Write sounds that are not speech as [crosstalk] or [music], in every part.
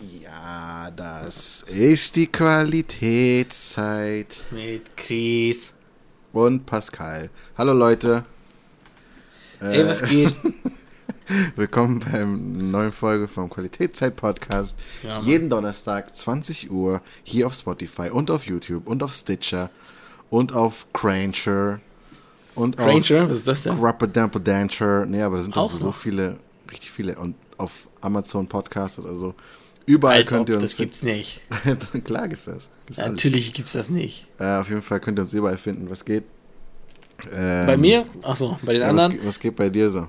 Ja, das ist die Qualitätszeit. Mit Chris. Und Pascal. Hallo Leute. Ey, was geht? [laughs] Willkommen beim neuen Folge vom Qualitätszeit-Podcast. Ja, Mann. Jeden Donnerstag, 20 Uhr, hier auf Spotify und auf YouTube und auf Stitcher und auf Crancher und Crancher? auf Was ist das denn? Rappadancer. Nee, aber da sind Auch also so noch? viele, richtig viele. Und auf Amazon Podcasts oder so. Überall Als könnt ob, ihr uns das gibt's nicht. [laughs] Klar gibt's das. Gibt's alles. Natürlich gibt's das nicht. Äh, auf jeden Fall könnt ihr uns überall finden. Was geht? Ähm, Bei mir? Achso, bei den ja, was, anderen? ge- was geht bei dir so?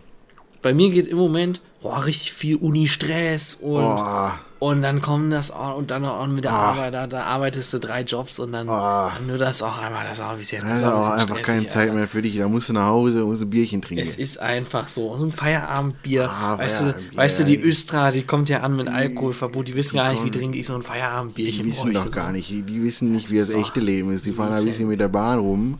Bei mir geht im Moment boah, richtig viel Uni-Stress und, Oh, und dann kommen das auch, und dann auch mit der Ah. Arbeit, da, da arbeitest du drei Jobs und dann, Ah. dann nur das auch einmal, das ist auch ein bisschen, da das ist auch ein einfach keine Zeit Alter. mehr für dich. Da musst du nach Hause und musst ein Bierchen trinken. Es ist einfach so. So ein Feierabendbier. Ah, weißt, Feierabendbier, du, weißt du, die. Östra, die kommt ja an mit Alkoholverbot. Die wissen gar nicht, wie dringend ich so ein die Feierabendbierchen wissen bräuchte. doch gar nicht. Die, die wissen nicht, Das wie das echte Leben ist. Die fahren ein wissen- bisschen mit der Bahn rum.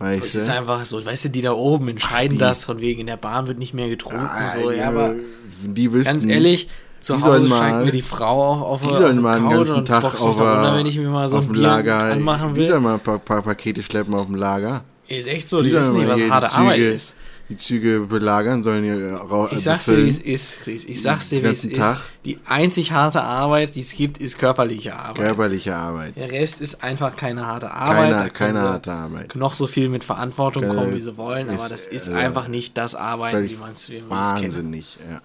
Es Weißt ist du? einfach so, weißt du, die da oben entscheiden die- das von wegen in der Bahn wird nicht mehr getrunken. Ah, so, ja, die- aber die wissen, ganz ehrlich, zu die Hause mal- mir die Frau auf, auf, Die auf sollen die mal den Couch ganzen Tag auf, runter, wenn ich mir mal so auf dem Lager. anmachen Die will. sollen mal ein paar, paar Pakete schleppen auf dem Lager. Ist echt so, Die die, wissen nicht, was die harte Arbeit ist. Die Züge belagern, sollen hier rau- Ich äh, sag's dir, wie es ist, Chris. Ich sag's dir, wie es ist. Tag. Die einzig harte Arbeit, die es gibt, ist körperliche Arbeit. Körperliche Arbeit. Der Rest ist einfach keine harte Arbeit. Keine, keine sie harte Arbeit. Noch so viel mit Verantwortung Keine- kommen, wie sie wollen, aber ist, das ist äh, einfach nicht das Arbeiten, wie man es kennt. Wahnsinnig, ja.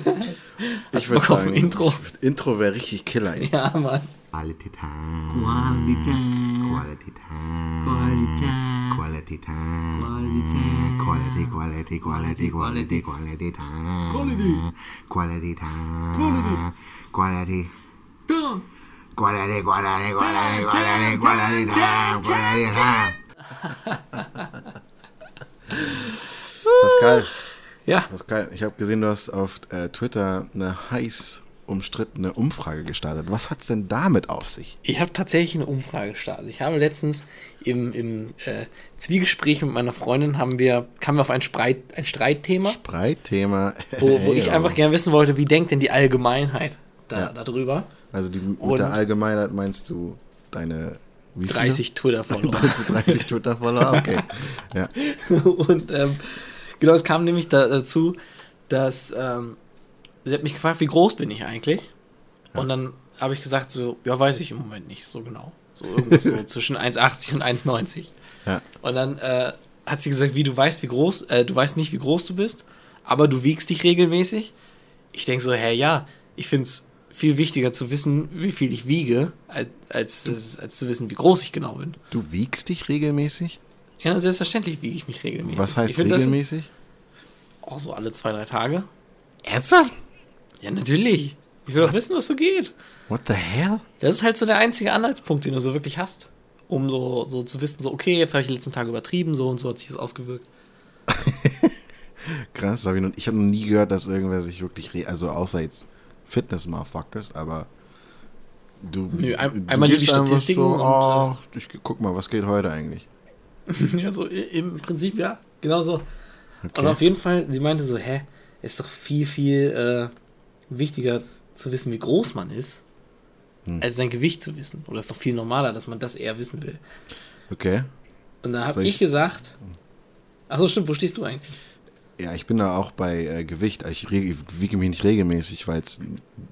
[laughs] Hast du würd Bock auf ein Intro? Intro wäre richtig killer. Ey. Ja, Mann. Quality Time. Quality Time. Quality Time. Quality Time. Quality, quality, quality, quality, quality time. Quality. Quality time. Quality. Quality, quality, quality, quality, quality time. Quality time. Pascal, Ja, Pascal, ich habe gesehen, du hast auf äh, Twitter eine heiß umstrittene Umfrage gestartet. Was hat's denn damit auf sich? ich habe tatsächlich eine Umfrage gestartet. Ich habe letztens im, im äh, Zwiegespräch mit meiner Freundin haben wir, kamen wir auf ein, Spreit, ein Streitthema, Breitthema. [laughs] wo, wo ich Ja. einfach gerne wissen wollte, wie denkt denn die Allgemeinheit da, Ja. darüber? Also die, mit Und- der Allgemeinheit meinst du deine wie viele? 30 Twitter-Follower. [laughs] 30 Twitter-Follower? Okay. [laughs] Ja. Und ähm, genau, es kam nämlich da, dazu, dass ähm, sie hat mich gefragt, wie groß bin ich eigentlich? Und dann habe ich gesagt, so, ja, weiß ich im Moment nicht so genau. So irgendwas so [laughs] zwischen 1,80 und 1,90. ja. Und dann äh, hat sie gesagt, wie du weißt, wie groß, äh, du weißt nicht, wie groß du bist, aber du wiegst dich regelmäßig. Ich denke so, hä, ja, ich finde es viel wichtiger zu wissen, wie viel ich wiege, als, als, als zu wissen, wie groß ich genau bin. Du wiegst dich regelmäßig? Ja, selbstverständlich wiege ich mich regelmäßig. Was heißt find regelmäßig? Auch so alle zwei, drei Tage. Ernsthaft? Ja, natürlich. Ich will doch wissen, was so geht. What the hell? Das ist halt so der einzige Anhaltspunkt, den du so wirklich hast. Um so, so zu wissen, so, okay, jetzt habe ich die letzten Tage übertrieben, so und so hat sich das ausgewirkt. [laughs] Krass, ich, noch, ich habe noch nie gehört, dass irgendwer sich wirklich, re also außer jetzt Fitness-Motherfuckers, aber du, Nö, ein- du einmal die Statistiken so, und, oh, ich guck mal, was geht heute eigentlich? [laughs] ja, so im Prinzip, ja, genau so. Okay. Und auf jeden Fall, sie meinte so, hä, ist doch viel, viel äh, wichtiger zu wissen, wie groß man ist, Hm. als sein Gewicht zu wissen. Oder ist doch viel normaler, dass man das eher wissen will. okay. Und da habe ich ich- gesagt, achso, stimmt, wo stehst du eigentlich? Ja, ich bin da auch bei äh, Gewicht. Ich wiege mich nicht regelmäßig, weil es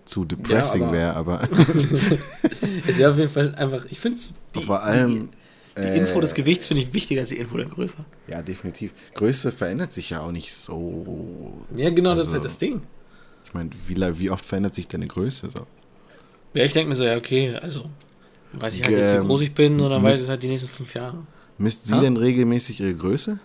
zu depressing aber- wäre, aber [laughs] Es wäre auf jeden Fall einfach, ich finde es, vor allem. die äh, Info des Gewichts finde ich wichtiger als die Info der Größe. Ja, definitiv. Größe verändert sich ja auch nicht so. Ja, genau, das ist Also- halt das Ding. Ich meine, wie, wie oft verändert sich deine Größe so? Ja, ich denke mir so, ja, okay, also weiß ich halt jetzt, wie groß ich bin, oder weiß ich halt die nächsten fünf Jahre. Misst sie Ja. denn regelmäßig ihre Größe?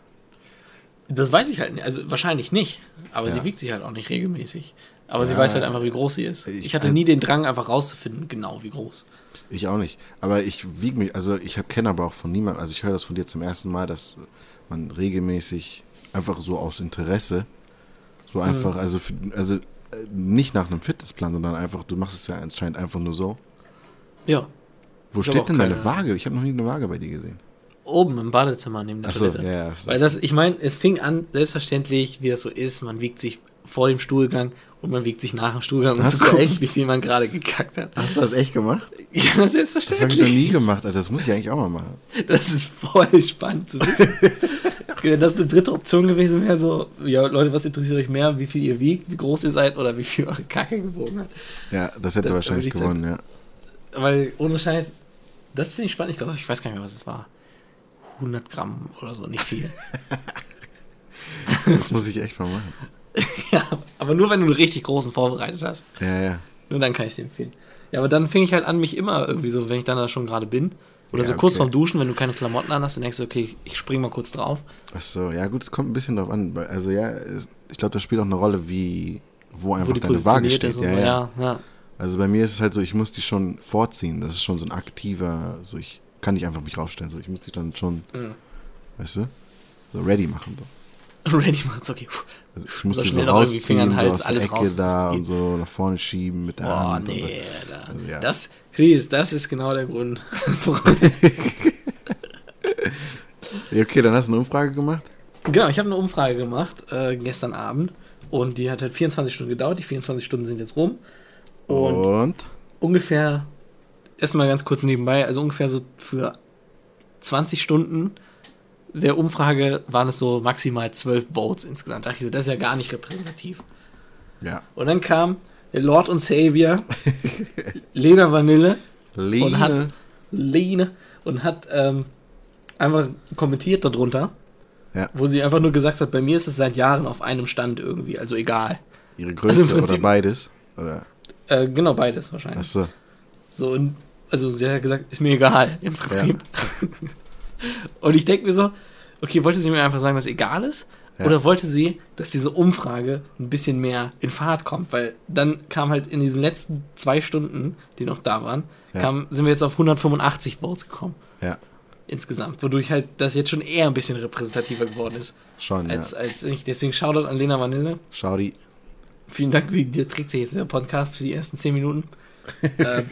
Das weiß ich halt nicht, also wahrscheinlich nicht, aber Ja. sie wiegt sich halt auch nicht regelmäßig. Aber sie Ja. weiß halt einfach, wie groß sie ist. Ich- Ich, hatte nie den Drang, einfach rauszufinden, genau wie groß. Ich auch nicht. Aber ich wiege mich, also ich habe kenne aber auch von niemandem, also ich höre das von dir zum ersten Mal, dass man regelmäßig einfach so aus Interesse, so Mhm. einfach, also, für, also nicht nach einem Fitnessplan, sondern einfach, du machst es ja anscheinend einfach nur so. Ja, Wo Ich steht denn deine Waage? Ich habe noch nie eine Waage bei dir gesehen. oben im Badezimmer neben der Ach so, Toilette. ja, ja. Weil das, ich meine, es fing an, selbstverständlich, wie das so ist, man wiegt sich vor dem Stuhlgang und man wiegt sich nach dem Stuhlgang, um Hast zu gucken, echt? wie viel man gerade gekackt hat. Hast du das echt gemacht? Ja, Das habe ich noch selbstverständlich. nie gemacht. Alter. Das muss ich eigentlich auch mal machen. Das ist voll spannend zu wissen. [laughs] Wenn das eine dritte Option gewesen wäre, so, ja, Leute, was interessiert euch mehr, wie viel ihr wiegt, wie groß ihr seid oder wie viel eure Kacke gewogen hat? Ja, das hätte Da- wahrscheinlich gewonnen, ja. Weil ohne Scheiß, das finde ich spannend. Ich glaube, ich weiß gar nicht mehr, was es war. 100 Gramm oder so, nicht viel. Das muss ich echt mal machen. [laughs] ja, aber nur wenn du einen richtig großen vorbereitet hast. Ja, ja. Nur dann kann ich es empfehlen. Ja, aber dann fing ich halt an, mich immer irgendwie so, wenn ich dann da schon gerade bin. Oder Ja, so kurz okay. vorm Duschen, wenn du keine Klamotten an hast, dann denkst du, okay, ich- spring mal kurz drauf. Ach so, ja gut, es kommt ein bisschen drauf an. Also ja, ich glaube, das spielt auch eine Rolle, wie, wo einfach wo die deine Waage steht. ist Ja, so. ja. Ja. Also bei mir ist es halt so, ich muss die schon vorziehen. Das ist schon so ein aktiver, so ich kann nicht einfach mich raufstellen. So ich muss die dann schon, Ja. weißt du, so ready machen. So. [laughs] Ready macht's, okay. Also ich muss So die so rausziehen, Finger in den so Hals, aus der alles Ecke raus, da und so nach vorne schieben mit der Boah, Hand. nee. Also, ja. Das, Chris, das ist genau der Grund. [laughs] Okay, dann hast du eine Umfrage gemacht. genau, ich habe eine Umfrage gemacht äh, gestern Abend und die hat halt 24 Stunden gedauert. Die 24 Stunden sind jetzt rum. Und Und? ungefähr, erstmal ganz kurz nebenbei, also ungefähr so für 20 Stunden der Umfrage waren es so maximal 12 Votes insgesamt. Da dachte ich so, das ist ja gar nicht repräsentativ. Ja. Und dann kam Lord und Savior, Lena Vanille, und hat Lene. Lene und hat ähm, einfach kommentiert darunter, Ja. wo sie einfach nur gesagt hat, bei mir ist es seit Jahren auf einem Stand irgendwie, also egal. Ihre Also Größe im Prinzip- oder beides? Oder? Äh, genau beides wahrscheinlich. Achso. So, und, also sie hat gesagt, ist mir egal, im Prinzip. [laughs] und ich denke mir so, okay, wollte sie mir einfach sagen, dass egal ist? Ja. Oder wollte sie, dass diese Umfrage ein bisschen mehr in Fahrt kommt? Weil dann kam halt in diesen letzten zwei Stunden, die noch da waren, Ja. kam, sind wir jetzt auf 185 Votes gekommen. Ja, Insgesamt. Wodurch halt das jetzt schon eher ein bisschen repräsentativer geworden ist. schon, Als, ja. als ich. Deswegen Shoutout an Lena Vanille. Schau die. Vielen Dank, wie dir trägt sich jetzt der Podcast für die ersten 10 Minuten. [laughs] ähm,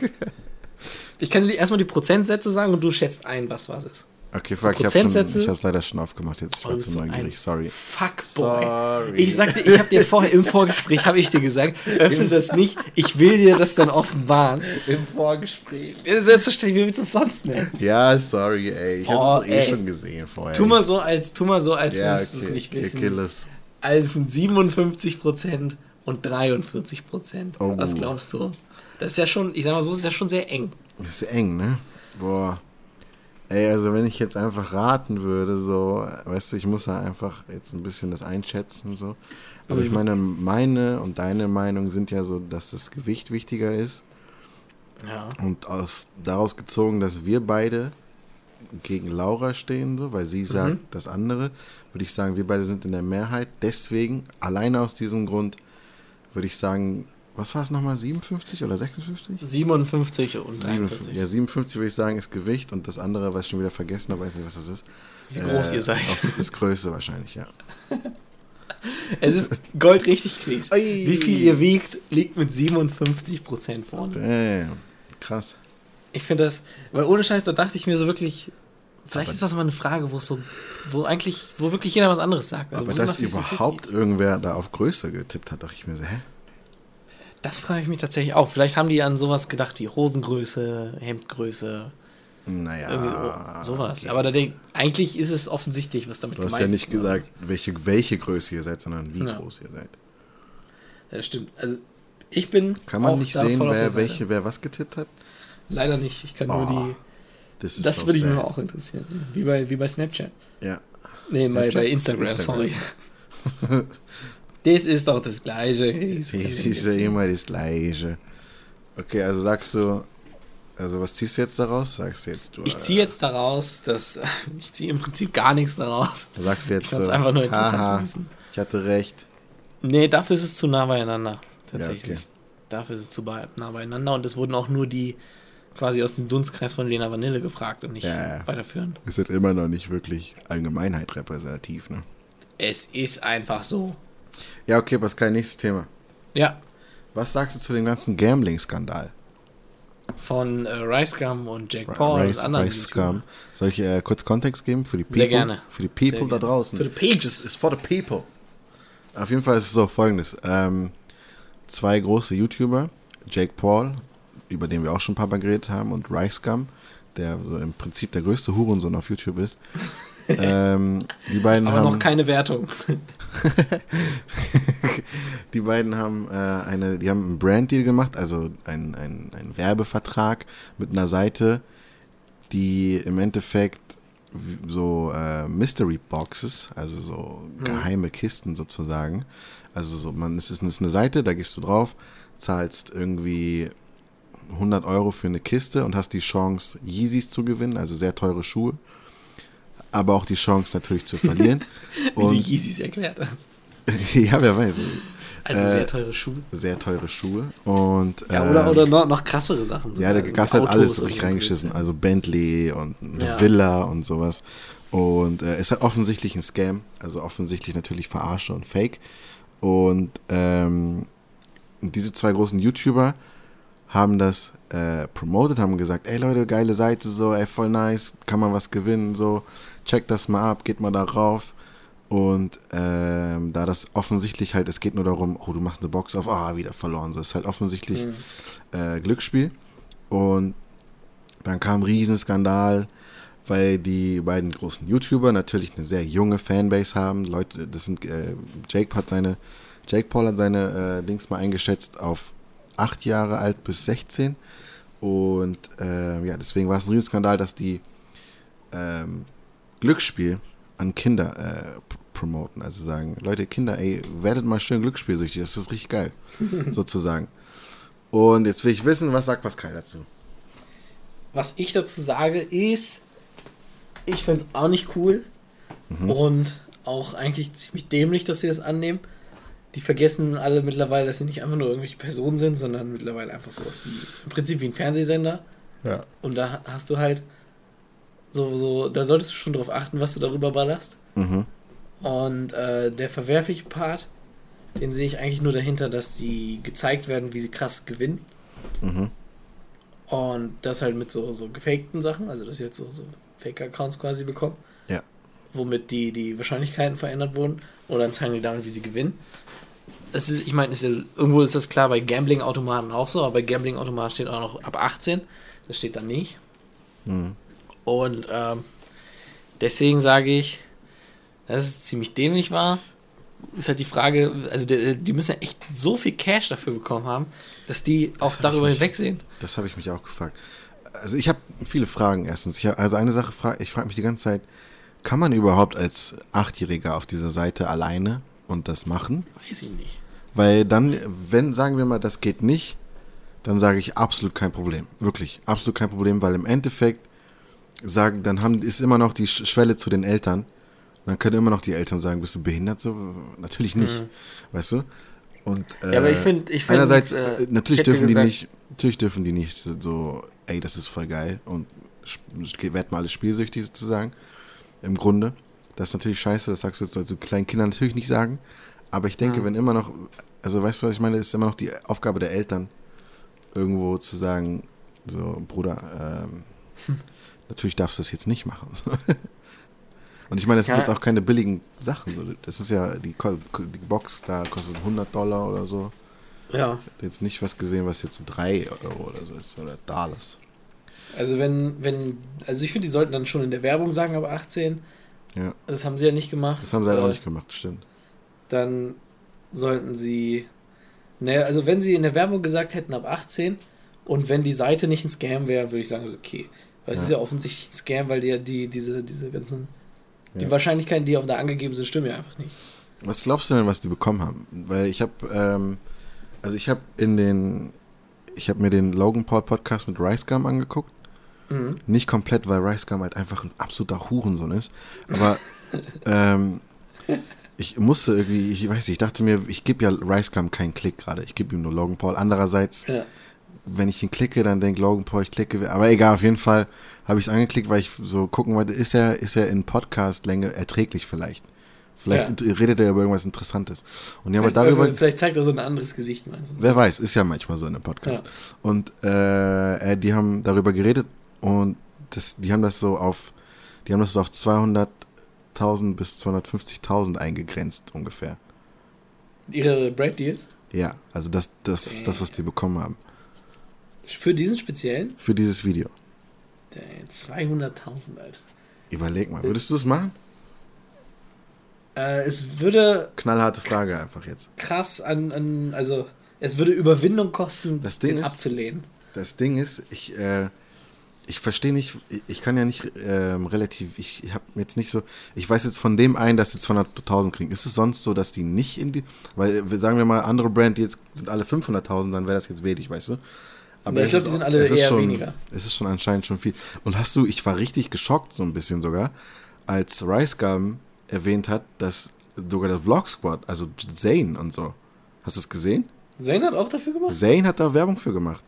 ich kann dir erstmal die Prozentsätze sagen und du schätzt ein, was was ist. Okay, fuck, ich ich hab's leider schon aufgemacht jetzt. Ich Oh, war bist zu so neugierig, sorry. Fuckboy. Sorry. Ich sagte, ich habe dir vorher im Vorgespräch habe ich dir gesagt, öffne das nicht. Ich will dir das dann offenbaren. Im Vorgespräch. Selbstverständlich, wie willst du es sonst nennen? Ja, sorry, ey. Ich Oh, hab's eh ey. schon gesehen vorher. Tu mal so, als tu mal so, als ja, würdest du es okay, nicht okay, wissen. kill es. Also es sind 57% und 43%. Oh. Was glaubst du? Das ist ja schon, ich sag mal so, ist ja schon sehr eng. Das ist eng, ne? Boah. Ey, also wenn ich jetzt einfach raten würde, so, weißt du, ich muss da einfach jetzt ein bisschen das einschätzen, so. Aber ich Mhm. meine, meine und deine Meinung sind ja so, dass das Gewicht wichtiger ist. Ja. Und aus, daraus gezogen, dass wir beide gegen Laura stehen, so, weil sie sagt Mhm. das andere, würde ich sagen, wir beide sind in der Mehrheit. Deswegen, alleine aus diesem Grund, würde ich sagen, was war es nochmal, 57 oder 56? 57 und 57. 43. Ja, 57 würde ich sagen, ist Gewicht und das andere, was ich schon wieder vergessen habe, weiß nicht, was das ist. Wie groß ihr seid. Ist Größe wahrscheinlich, ja. [laughs] Es ist goldrichtig, Chris. Wie viel ihr wiegt, liegt mit 57% vorne. Damn. Krass. Ich finde das, weil ohne Scheiß, da dachte ich mir so wirklich, vielleicht Aber- ist das mal eine Frage, wo es so, wo eigentlich, wo wirklich jeder was anderes sagt. Also Aber dass immer 50-50 überhaupt irgendwer da auf Größe getippt hat, dachte ich mir so, hä? Das frage ich mich tatsächlich auch. Vielleicht haben die an sowas gedacht wie Hosengröße, Hemdgröße, Naja. sowas. Aber da denk, eigentlich ist es offensichtlich, was damit Du hast gemeint ja nicht ist. gesagt, welche, welche Größe ihr seid, sondern wie Ja. groß ihr seid. Ja, stimmt. Also ich bin. Kann man nicht sehen, wer, welche, wer was getippt hat? Leider nicht. Ich kann Oh, nur die. Das ist Das würde ich sad. mir auch interessieren. Wie bei, wie bei Snapchat. Ja. Nee, bei, Snapchat? bei Instagram, Instagram. sorry. [laughs] das ist doch das Gleiche. Es ist ja immer das Gleiche. Okay, also sagst du, also was ziehst du jetzt daraus? Sagst du jetzt, du, Ich ziehe jetzt daraus, dass. [laughs] Ich ziehe im Prinzip gar nichts daraus. äh, sagst du Ich jetzt es so, einfach nur interessant haha, zu wissen. Ich hatte recht. Nee, dafür ist es zu nah beieinander. Tatsächlich. okay. Dafür ist es zu nah beieinander und es wurden auch nur die quasi aus dem Dunstkreis von Lena Vanille gefragt und nicht Ja, ja. weiterführen. Ist immer noch nicht wirklich Allgemeinheit repräsentativ, ne? Es ist einfach so. Ja, okay, Pascal, nächstes Thema. Ja, Was sagst du zu dem ganzen Gambling-Skandal? von äh, Rice Gum und Jack Paul Rice, und anderen Rice YouTubern. Scum. Soll ich äh, kurz Kontext geben für die People? Sehr gerne. Für die People da draußen. Für die Peeps. Das ist for the people. Auf jeden Fall ist es so folgendes. Ähm, zwei große YouTuber, Jake Paul, über den wir auch schon ein paar Mal geredet haben, und Rice Gum, der so im Prinzip der größte Hurensohn auf YouTube ist. Ähm, die beiden Aber haben noch keine Wertung. [laughs] die beiden haben äh, eine, die haben einen Brand-Deal gemacht, also einen ein Werbevertrag mit einer Seite, die im Endeffekt so äh, Mystery Boxes, also so geheime Kisten sozusagen. Also so, man, es ist, es ist eine Seite, da gehst du drauf, zahlst irgendwie 100 Euro für eine Kiste und hast die Chance, Yeezys zu gewinnen, also sehr teure Schuhe. Aber auch die Chance natürlich zu verlieren. [laughs] Wie du und Yeezys erklärt hast. [laughs] ja, wer weiß. Also Äh, sehr teure Schuhe. Sehr teure Schuhe. Und Ja, oder, ähm, oder noch, noch krassere Sachen. ja, da sogar. gab es halt Autos alles richtig so reingeschissen. Blödsinn. Also Bentley und eine Ja. Villa und sowas. Und äh, ist halt offensichtlich ein Scam. Also offensichtlich natürlich Verarsche und Fake. Und ähm, diese zwei großen YouTuber haben das äh, promoted, haben gesagt, ey Leute, geile Seite, so, ey, voll nice, kann man was gewinnen, so, checkt das mal ab, geht mal darauf. Und ähm, da das offensichtlich halt, es geht nur darum, oh, du machst eine Box auf, ah, wieder verloren. So, ist halt offensichtlich äh, Glücksspiel. Und dann kam ein Riesenskandal, weil die beiden großen YouTuber natürlich eine sehr junge Fanbase haben. Leute, das sind, äh, Jake hat seine, Jake Paul hat seine äh, Dings mal eingeschätzt auf acht Jahre alt bis 16. Und äh, ja, deswegen war es ein Riesenskandal, dass die ähm, Glücksspiel an Kinder äh, promoten. Also sagen, Leute, Kinder, ey, werdet mal schön glücksspielsüchtig, das ist richtig geil. [laughs] sozusagen. Und jetzt will ich wissen, was sagt Pascal dazu? Was ich dazu sage ist, ich finde es auch nicht cool Mhm. und auch eigentlich ziemlich dämlich, dass sie das annehmen. Die vergessen alle mittlerweile, dass sie nicht einfach nur irgendwelche Personen sind, sondern mittlerweile einfach sowas wie, im Prinzip wie ein Fernsehsender. Ja. Und da hast du halt so, so, da solltest du schon drauf achten, was du darüber ballerst. Mhm. Und äh, der verwerfliche Part, den sehe ich eigentlich nur dahinter, dass die gezeigt werden, wie sie krass gewinnen. Mhm. Und das halt mit so, so gefakten Sachen, also dass sie jetzt so, so Fake-Accounts quasi bekommen. Ja. Womit die, die Wahrscheinlichkeiten verändert wurden. Und dann zeigen die damit, wie sie gewinnen. Das ist, ich meine, ist ja, irgendwo ist das klar bei Gambling-Automaten auch so, aber bei Gambling-Automaten steht auch noch ab 18. Das steht da nicht. Mhm. Und ähm, deswegen sage ich, dass es ziemlich dämlich war. Ist halt die Frage, also die, die müssen ja echt so viel Cash dafür bekommen haben, dass die auch ich darüber mich- hinwegsehen. Das habe ich mich auch gefragt. Also ich habe viele Fragen erstens. Hab, also eine Sache, fra ich frage mich die ganze Zeit, kann man überhaupt als Achtjähriger auf dieser Seite alleine und das machen? Weiß ich nicht. Weil dann, wenn, sagen wir mal, das geht nicht, dann sage ich absolut kein Problem. Wirklich, absolut kein Problem, weil im Endeffekt sagen, dann haben, ist immer noch die Sch- Schwelle zu den Eltern. Und dann können immer noch die Eltern sagen, bist du behindert? So, natürlich nicht. Weißt du? Und, äh, Mhm. Ja, aber ich find- ich find, einerseits, äh, äh, ich natürlich dürfen die gesagt- nicht, natürlich dürfen die nicht so, ey, das ist voll geil und werd mal alles spielsüchtig sozusagen. Im Grunde. Das ist natürlich scheiße, das sagst du jetzt so kleinen Kindern natürlich nicht sagen. Aber ich denke, wenn immer noch, also weißt du, was ich meine, es ist immer noch die Aufgabe der Eltern, irgendwo zu sagen, so, Bruder, ähm, [laughs] natürlich darfst du das jetzt nicht machen. [laughs] Und ich meine, das sind Ja. jetzt auch keine billigen Sachen. So. Das ist ja, die, die Box da kostet 100 Dollar oder so. Ja. Jetzt nicht was gesehen, was jetzt 3 Euro oder so ist, oder Dollars. Also wenn, wenn, also ich finde, die sollten dann schon in der Werbung sagen, aber 18. Ja, Das haben sie ja nicht gemacht. das haben sie halt auch Äh, nicht gemacht, stimmt. Dann sollten sie, ne, also wenn sie in der Werbung gesagt hätten ab 18 und wenn die Seite nicht ein Scam wäre, würde ich sagen, okay. Weil es Ja. ist ja offensichtlich ein Scam, weil die, ja die diese, diese ganzen, die Ja. Wahrscheinlichkeiten, die auf da angegeben sind, stimmen ja einfach nicht. Was glaubst du denn, was die bekommen haben? Weil ich habe, ähm, also ich habe in den, ich habe mir den Logan Paul Podcast mit Rice Gum angeguckt. Mhm. Nicht komplett, weil Rice Gum halt einfach ein absoluter Hurensohn ist. Aber [laughs] ähm, ich musste irgendwie, ich weiß nicht, ich dachte mir, ich gebe ja Rice Gum keinen Klick gerade. Ich gebe ihm nur Logan Paul. Andererseits, Ja. Wenn ich ihn klicke, dann denkt Logan Paul, ich klicke. Aber egal, auf jeden Fall habe ich es angeklickt, weil ich so gucken wollte, ist er, ist er in Podcast-Länge erträglich vielleicht? Vielleicht Ja. redet er über irgendwas Interessantes. Und die halt Vielleicht, darüber, vielleicht zeigt er so ein anderes Gesicht, meinst du? wer weiß, ist ja manchmal so in einem Podcast. Und äh, äh, die haben darüber geredet und das, die haben das so auf, die haben das so auf 200.000 bis 250.000 eingegrenzt ungefähr. Ihre Brand Deals? Ja, also das, das ist das, was die bekommen haben. Für diesen speziellen? Für dieses Video. Der 200.000, Alter. Überleg mal, würdest du es machen? Äh, es würde Knallharte Frage einfach jetzt. krass an, an, also es würde Überwindung kosten, Das Ding den ist- abzulehnen. Das Ding ist, ich, äh, ich verstehe nicht, ich- kann ja nicht ähm, relativ, ich, habe jetzt nicht so, ich weiß jetzt von dem einen, dass sie 200.000 kriegen. Ist es sonst so, dass die nicht in die, weil sagen wir mal, andere Brand, die jetzt sind alle 500.000, dann wäre das jetzt wenig, weißt du? Aber Ja, ich es glaub, ist die sind alle eher schon, weniger. Es ist schon anscheinend schon viel. Und hast du, ich war richtig geschockt, so ein bisschen sogar, als Rice Gum erwähnt hat, dass sogar der Vlog Squad, also Zane und so, hast du es gesehen? Zane hat auch dafür gemacht? Zane hat da Werbung für gemacht.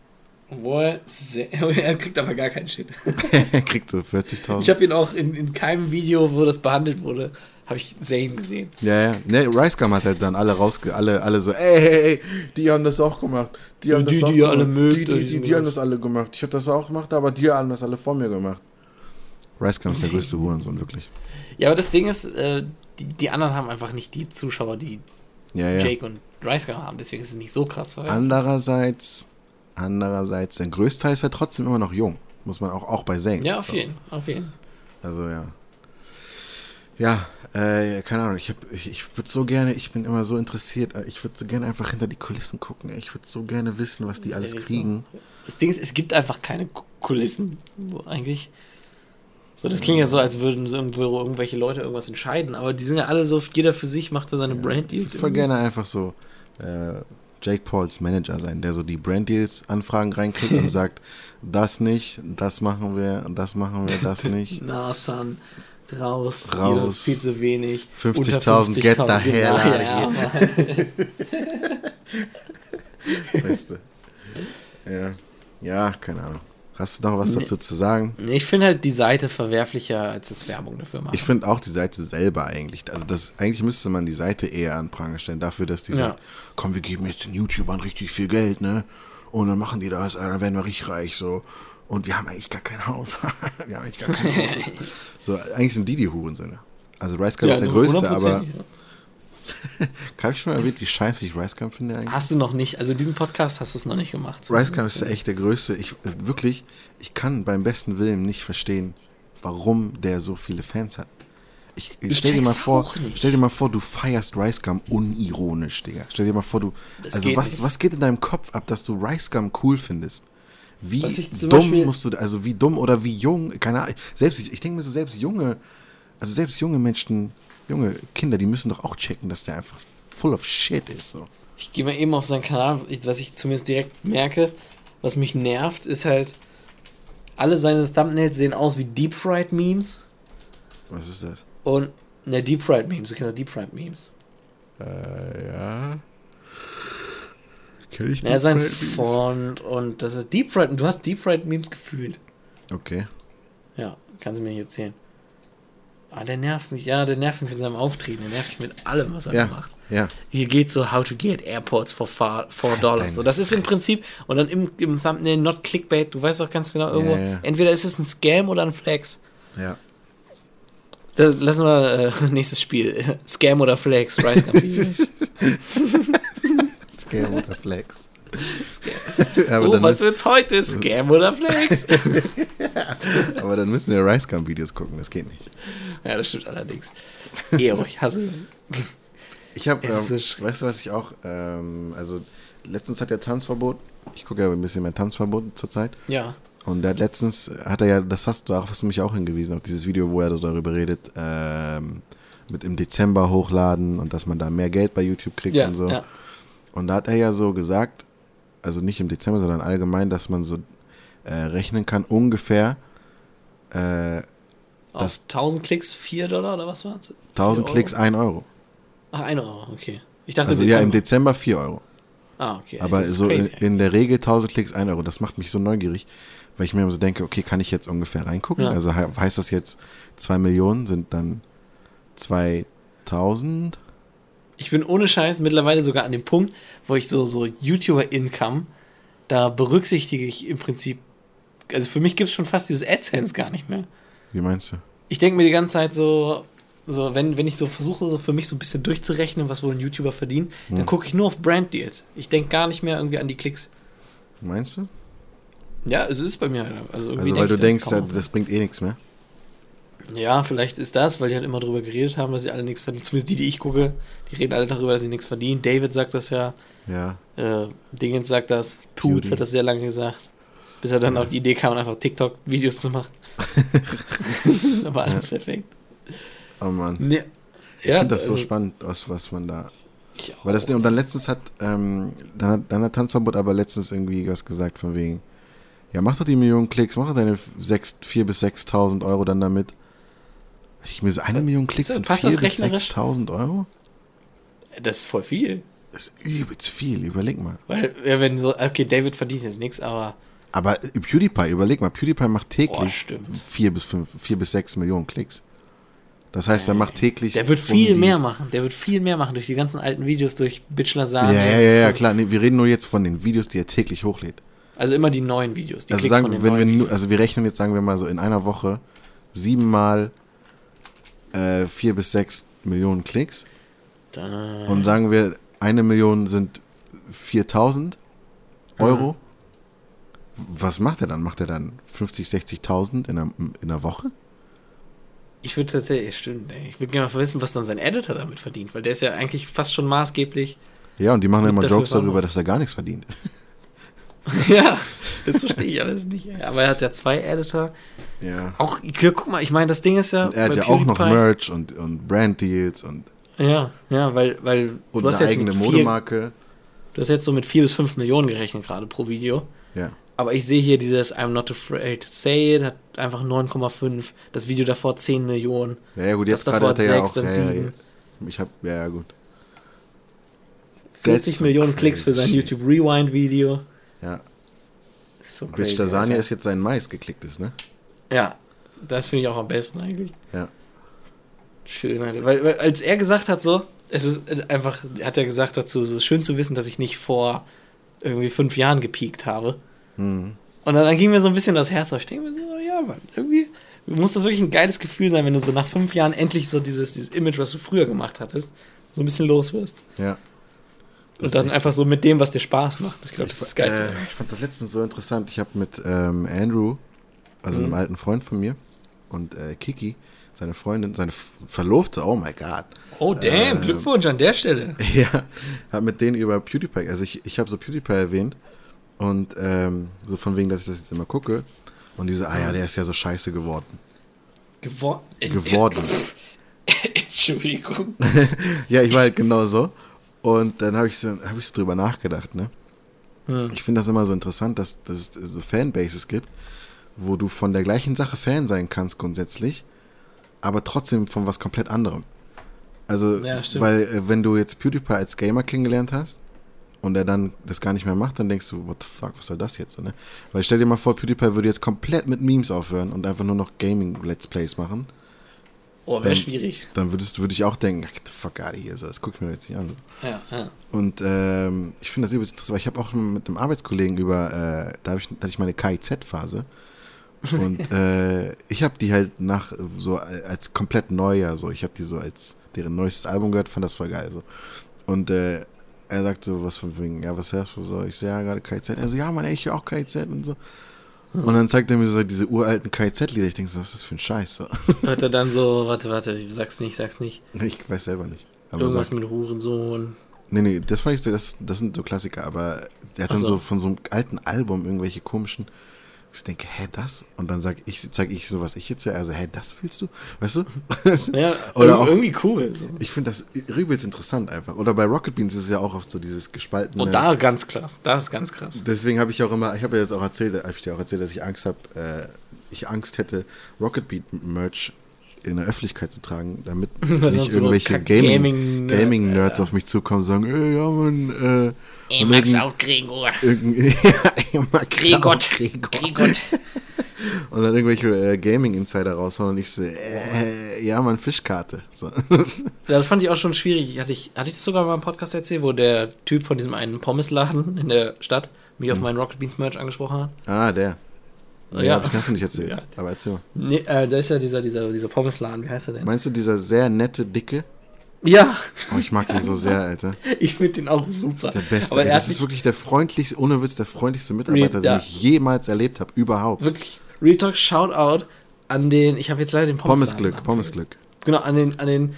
Sehr- [laughs] er kriegt aber gar keinen Shit. [laughs] er kriegt so [laughs] 40.000. Ich habe ihn auch in, in keinem Video, wo das behandelt wurde, habe ich Zane gesehen. Ja, ja. Ne, Rice Gum hat halt dann alle rausge... Alle, alle so, ey, hey, hey, die haben das auch gemacht. Die haben die, das auch die ihr alle gemacht. mögt, Die, die, die die, die haben das alle gemacht. Ich habe das auch gemacht, aber die haben das alle vor mir gemacht. Rice Gum ist der [laughs] größte Hurensohn, wirklich. Ja, aber das Ding ist, äh, die, die anderen haben einfach nicht die Zuschauer, die Ja, ja. Jake und Rice Gum haben. Deswegen ist es nicht so krass. Andererseits, andererseits, der Größteil ist ja trotzdem immer noch jung. Muss man auch, auch bei Zane. Ja, auf So. jeden, auf jeden. Also, ja. Ja, äh, keine Ahnung, ich, hab- ich, ich würde so gerne, ich bin immer so interessiert, äh, ich würde so gerne einfach hinter die Kulissen gucken. Ich würde so gerne wissen, was die alles ehrlich kriegen. So. Das Ding ist, es gibt einfach keine Ku- Kulissen. So, eigentlich. So, das klingt ja so, als würden so irgendwo irgendwelche Leute irgendwas entscheiden, aber die sind ja alle so, jeder für sich macht da seine Brand Ich Deals. würde voll gerne einfach so äh, Jake Pauls Manager sein, der so die Brand Deals Anfragen reinkriegt und [laughs] sagt, das nicht, das machen wir, das machen wir, das [laughs] nicht. Na, Son, raus, Raus. Viel zu wenig. 50.000, unter get the 50.000, hell genau, out ja, [laughs] du. Ja. ja, keine Ahnung. Hast du noch was dazu zu sagen? Ich finde halt die Seite verwerflicher, als es Werbung dafür macht. Ich finde auch die Seite selber eigentlich, also das eigentlich müsste man die Seite eher an Pranger stellen, dafür, dass die Ja. sagt, komm, wir geben jetzt den YouTubern richtig viel Geld, ne? Und dann machen die das, äh, dann werden wir richtig reich, so. Und wir haben eigentlich gar kein Haus. [laughs] wir haben eigentlich gar kein [laughs] Haus. So, eigentlich sind die die Hurensöhne. Also Rice Gum ist der größte, aber ja. [laughs] habe ich schon mal erwähnt, wie scheiße ich Rice Gum finde eigentlich? Hast du noch nicht, also diesen Podcast hast du es noch nicht gemacht. Rice Gum ist echt der größte. Ich wirklich, ich kann beim besten Willen nicht verstehen, warum der so viele Fans hat. Ich, Ich stell dir mal vor, stell dir mal vor, du feierst Rice Gum unironisch, Digga. Stell dir mal vor, du, Das also was, nicht. was geht in deinem Kopf ab, dass du Rice Gum cool findest? Wie dumm Beispiel- musst du, also wie dumm oder wie jung, keine Ahnung, selbst, ich, ich denke mir so, selbst junge, also selbst junge Menschen, junge Kinder, die müssen doch auch checken, dass der einfach full of shit ist, so. Ich gehe mal eben auf seinen Kanal, was ich zumindest direkt merke, was mich nervt, ist halt, alle seine Thumbnails sehen aus wie Deep Fried Memes Was ist das? und, ne, Deep Fried Memes, du kennst ja Deep Fried Memes. Äh, ja. Kenn ich Ja, sein? Font und das ist Deep Fried, du hast Deep Fried Memes gefühlt. Okay. Ja, kannst du mir nicht erzählen. Ah, der nervt mich, ja, der nervt mich mit seinem Auftreten, der nervt mich mit allem, was er Ja. macht. Ja. Hier geht so How to get Airports for 4 Dollars. So, das ist im. Prinzip, und dann im, im Thumbnail not Clickbait, du weißt doch ganz genau irgendwo, Ja, ja. entweder ist es ein Scam oder ein Flex. Ja. Das lassen wir äh, [laughs] nächstes Spiel. Scam oder Flex, Rice. [laughs] Scam oder Flex. Scam. [laughs] Oh, was wird's heute? Scam oder Flex? [laughs] aber dann müssen wir Rice Gum Videos gucken, das geht nicht. ja, das stimmt allerdings. Ehe ich hasse. Ich habe, so ähm, schrecklich. weißt du, was ich auch, ähm, also letztens hat er Tanzverbot. Ich gucke ja ein bisschen mehr Tanzverbot zurzeit. Ja. Und der hat letztens hat er ja, das hast du auch, hast du mich auch hingewiesen, auf dieses Video, wo er so darüber redet, ähm, mit im Dezember hochladen und dass man da mehr Geld bei YouTube kriegt Ja, und so. ja. Und da hat er ja so gesagt, also nicht im Dezember, sondern allgemein, dass man so äh, rechnen kann, ungefähr äh, Das- 1000 Klicks 4 Dollar oder was war's? 1000 4 Klicks Euro? 1 Euro. Ach, 1 Euro, okay. Ich dachte Also ja, im Dezember 4 Euro. Ah, okay. Aber so in, crazy. in der Regel 1000 Klicks 1 Euro. Das macht mich so neugierig, weil ich mir immer so denke, okay, kann ich jetzt ungefähr reingucken? Ja. Also he heißt das jetzt 2 Millionen sind dann 2000? Ich bin ohne Scheiß mittlerweile sogar an dem Punkt, wo ich so, so YouTuber-Income, da berücksichtige ich im Prinzip, also für mich gibt es schon fast dieses AdSense gar nicht mehr. Wie meinst du? Ich denke mir die ganze Zeit so, so, wenn, wenn ich so versuche, so für mich so ein bisschen durchzurechnen, was wohl ein YouTuber verdient, dann gucke ich nur auf Brand-Deals. Ich denke gar nicht mehr irgendwie an die Klicks. Meinst du? Ja, es ist bei mir. Also, irgendwie Also weil du denkst, das bringt eh nichts mehr. Ja, vielleicht ist das, weil die halt immer drüber geredet haben, dass sie alle nichts verdienen. Zumindest die, die ich gucke, die reden alle darüber, dass sie nichts verdienen. David sagt das ja, Ja. äh, Dingens sagt das. Poots hat das sehr lange gesagt. Bis er dann auf die Idee kam, einfach TikTok-Videos zu machen. [laughs] war alles perfekt. Oh Mann. Nee. Ich Ja, finde das so also, spannend, was, was man da. Weil das, und dann letztens hat, ähm, dann hat, dann hat Tanzverbot aber letztens irgendwie was gesagt von wegen, ja, mach doch die Millionen Klicks, mach doch deine 6, 4 bis 6.000 Euro dann damit. Ich mir so, eine Million Klicks und passt 4 das bis rechnerisch? 6.000 Euro? das ist voll viel. Das ist übelst viel, überleg mal. Weil, ja, wenn so, okay, David verdient jetzt nichts, aber Aber PewDiePie, überleg mal, PewDiePie macht täglich stimmt. 4 bis 5, 4 bis 6 Millionen Klicks. Das heißt, er macht täglich. der wird um viel die- mehr machen. Der wird viel mehr machen durch die ganzen alten Videos, durch Bitch Ja, Lasagne. ja, ja, ja, klar. Nee, wir reden nur jetzt von den Videos, die er täglich hochlädt. Also immer die neuen Videos. Die Also Klicks sagen, wenn wir, nu- also wir rechnen jetzt, sagen wir mal so, in einer Woche siebenmal äh, vier bis sechs Millionen Klicks. Da, Und sagen wir, eine Million sind 4000 Euro. Was macht er dann? Macht er dann 50, 60.000 in einer, in einer Woche? ich würde tatsächlich, stimmt, ey. Ich würde gerne mal wissen, was dann sein Editor damit verdient, weil der ist ja eigentlich fast schon maßgeblich. Ja, und die machen Mit immer Jokes darüber, dass er gar nichts verdient. [laughs] [laughs] ja, das verstehe ich alles nicht. Ey. Aber er hat ja zwei Editor. Ja. Auch, guck mal, ich meine, das Ding ist ja. Und er hat ja auch noch PewDiePie- Merch und, und Brand-Deals und, Ja, ja, weil, weil und du hast eine jetzt eigene mit vier, Modemarke. Du hast jetzt so mit 4 bis 5 Millionen gerechnet gerade pro Video. Ja. Aber ich sehe hier dieses I'm not afraid to say it, hat einfach 9,5. Das Video davor 10 Millionen. Ja, ja, gut, jetzt Das gerade davor hat er ja auch. dann Ja, ja. Ich hab, ja, ja, gut. 40 That's so Millionen Klicks für sein. YouTube Rewind Video. Ja. Ist so. Lasagne Alter. ist jetzt sein meistgeklicktes, ne? Ja, das finde ich auch am besten eigentlich. Ja. Schön, Alter. Weil, weil als er gesagt hat so, es ist einfach, hat er gesagt dazu, so schön zu wissen, dass ich nicht vor irgendwie fünf Jahren gepiekt habe. Mhm. Und dann, dann ging mir so ein bisschen das Herz auf. Ich denke mir so, ja, Mann, irgendwie muss das wirklich ein geiles Gefühl sein, wenn du so nach fünf Jahren endlich so dieses, dieses Image, was du früher gemacht hattest, so ein bisschen los wirst. Ja. Das Und ist dann einfach so mit dem, was dir Spaß macht. Ich glaube, das ist das Geilste. Äh, ich fand das letztens so interessant. Ich habe mit ähm, Andrew, also Mhm. einem alten Freund von mir, und äh, Kiki, seine Freundin, seine Verlobte, oh my god. oh, damn, äh, Glückwunsch an der Stelle. [laughs] Ja, hab mit denen über PewDiePie, also ich, ich habe so PewDiePie erwähnt und ähm, so von wegen, dass ich das jetzt immer gucke. Und diese, ah ja, der ist ja so scheiße geworden. Gewor Geworden. [laughs] Entschuldigung. [laughs] ja, ich war halt genau so. Und dann habe ich, so, hab ich so drüber nachgedacht, ne? Hm. Ich finde das immer so interessant, dass, dass es so Fanbases gibt, wo du von der gleichen Sache Fan sein kannst grundsätzlich, aber trotzdem von was komplett anderem. Also, Ja, weil äh, wenn du jetzt PewDiePie als Gamer kennengelernt hast und er dann das gar nicht mehr macht, dann denkst du, what the fuck, was soll das jetzt? so, Ne? Weil stell dir mal vor, PewDiePie würde jetzt komplett mit Memes aufhören und einfach nur noch Gaming-Let's Plays machen. Oh, wäre schwierig. Dann würdest, würde ich auch denken, get the fuck out of here, so, das guck ich mir jetzt nicht an. Ja, ja. Und ähm, ich finde das übelst interessant, weil ich habe auch schon mit einem Arbeitskollegen über, äh, da ich, hatte ich meine KIZ-Phase. Und [laughs] äh, ich habe die halt nach so als komplett neu, ja so. Ich habe die so als deren neuestes Album gehört, fand das voll geil so. Und äh, er sagt so was von wegen, ja, was hörst du so? Ich so, ja, gerade KIZ. Er so, ja, man, ich höre auch KIZ und so. Und dann zeigt er mir so diese uralten KIZ-Lieder. Ich denke so, was ist das für ein Scheiß? So. [laughs] Hört er dann so, warte, warte, sag's nicht, sag's nicht. Ich weiß selber nicht. Aber Irgendwas sag, mit Hurensohn. nee, nee, das fand ich so, das, das sind so Klassiker, aber der hat dann so. so von so einem alten Album irgendwelche komischen. Ich denke, hä, das? Und dann sag ich, zeige ich so, was ich jetzt höre. Also, hä, das fühlst du? Weißt du? Ja, [laughs] Oder Oder auch- irgendwie cool. So. Ich finde das übelst interessant einfach. Oder bei Rocket Beans ist es ja auch oft so dieses gespaltene. Und da ganz krass, da ist ganz krass. Deswegen habe ich auch immer, ich habe ja jetzt auch erzählt, habe ich dir auch erzählt, dass ich Angst habe, äh, ich Angst hätte, Rocket Beat Merch in der Öffentlichkeit zu tragen, damit [laughs] nicht irgendwelche Gaming, Gaming-Nerds, Gaming Nerds Alter. auf mich zukommen und sagen, ey, ja man, äh, Ey, Max auch Gregor. [laughs] ja, ey, Max Gregor. Gregott. [laughs] Und dann irgendwelche äh, Gaming Insider raushauen und ich so, äh, ja man, Fischkarte. So. Das fand ich auch schon schwierig. Hatte ich, hatte ich das sogar mal im Podcast erzählt, wo der Typ von diesem einen Pommesladen in der Stadt mich Hm. auf meinen Rocket Beans Merch angesprochen hat? ah, der. Nee, Ja. hab ich das noch nicht erzählt. Ja. Aber erzähl mal. Nee, äh, da ist ja dieser, dieser, dieser Pommesladen, wie heißt er denn? Meinst du dieser sehr nette, dicke? Ja, Oh, ich mag den so sehr, [laughs] Alter. ich finde den auch super. Das ist der Beste. Aber er Das ist wirklich der freundlichste, ohne Witz, der freundlichste Mitarbeiter, Ja. den ich jemals erlebt habe. Überhaupt. wirklich, Real Talk, Shoutout an den, ich habe jetzt leider den Pommesladen. Pommesglück, Pommesglück. Genau, an den, an den,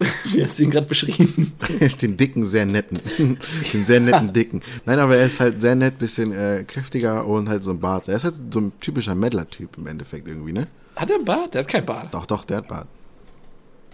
[laughs] wie hast du ihn gerade beschrieben? [laughs] den dicken, sehr netten. den sehr netten [laughs] dicken. Nein, aber er ist halt sehr nett, bisschen äh, kräftiger und halt so ein Bart. Er ist halt so ein typischer Meddler-Typ im Endeffekt irgendwie, ne? Hat er einen Bart? Der hat keinen Bart. Doch, doch, der hat Bart.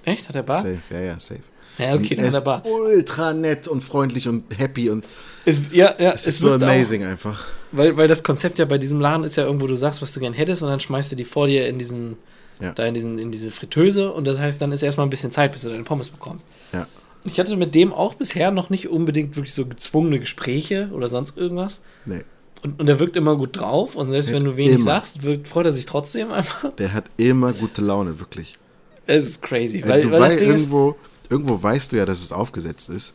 Echt? Hat er Bart? Safe, ja, ja, safe. Ja, okay, Und dann hat er ist Bart. ultra nett und freundlich und happy und Es, ja, ja, es ist so amazing einfach. Auch, weil, weil das Konzept ja bei diesem Laden ist ja irgendwo, du sagst, was du gern hättest und dann schmeißt du die vor dir in diesen, Ja. da in diesen, in diese Fritteuse und das heißt, dann ist erstmal ein bisschen Zeit, bis du deine Pommes bekommst. Ja. Ich hatte mit dem auch bisher noch nicht unbedingt wirklich so gezwungene Gespräche oder sonst irgendwas. Nee. Und, und er wirkt immer gut drauf und selbst wenn du wenig immer. sagst, wirkt, freut er sich trotzdem einfach. Der hat immer gute Laune, wirklich. Es ist crazy. Äh, Weil, du weil weißt, Ding ist, irgendwo, irgendwo weißt du ja, dass es aufgesetzt ist.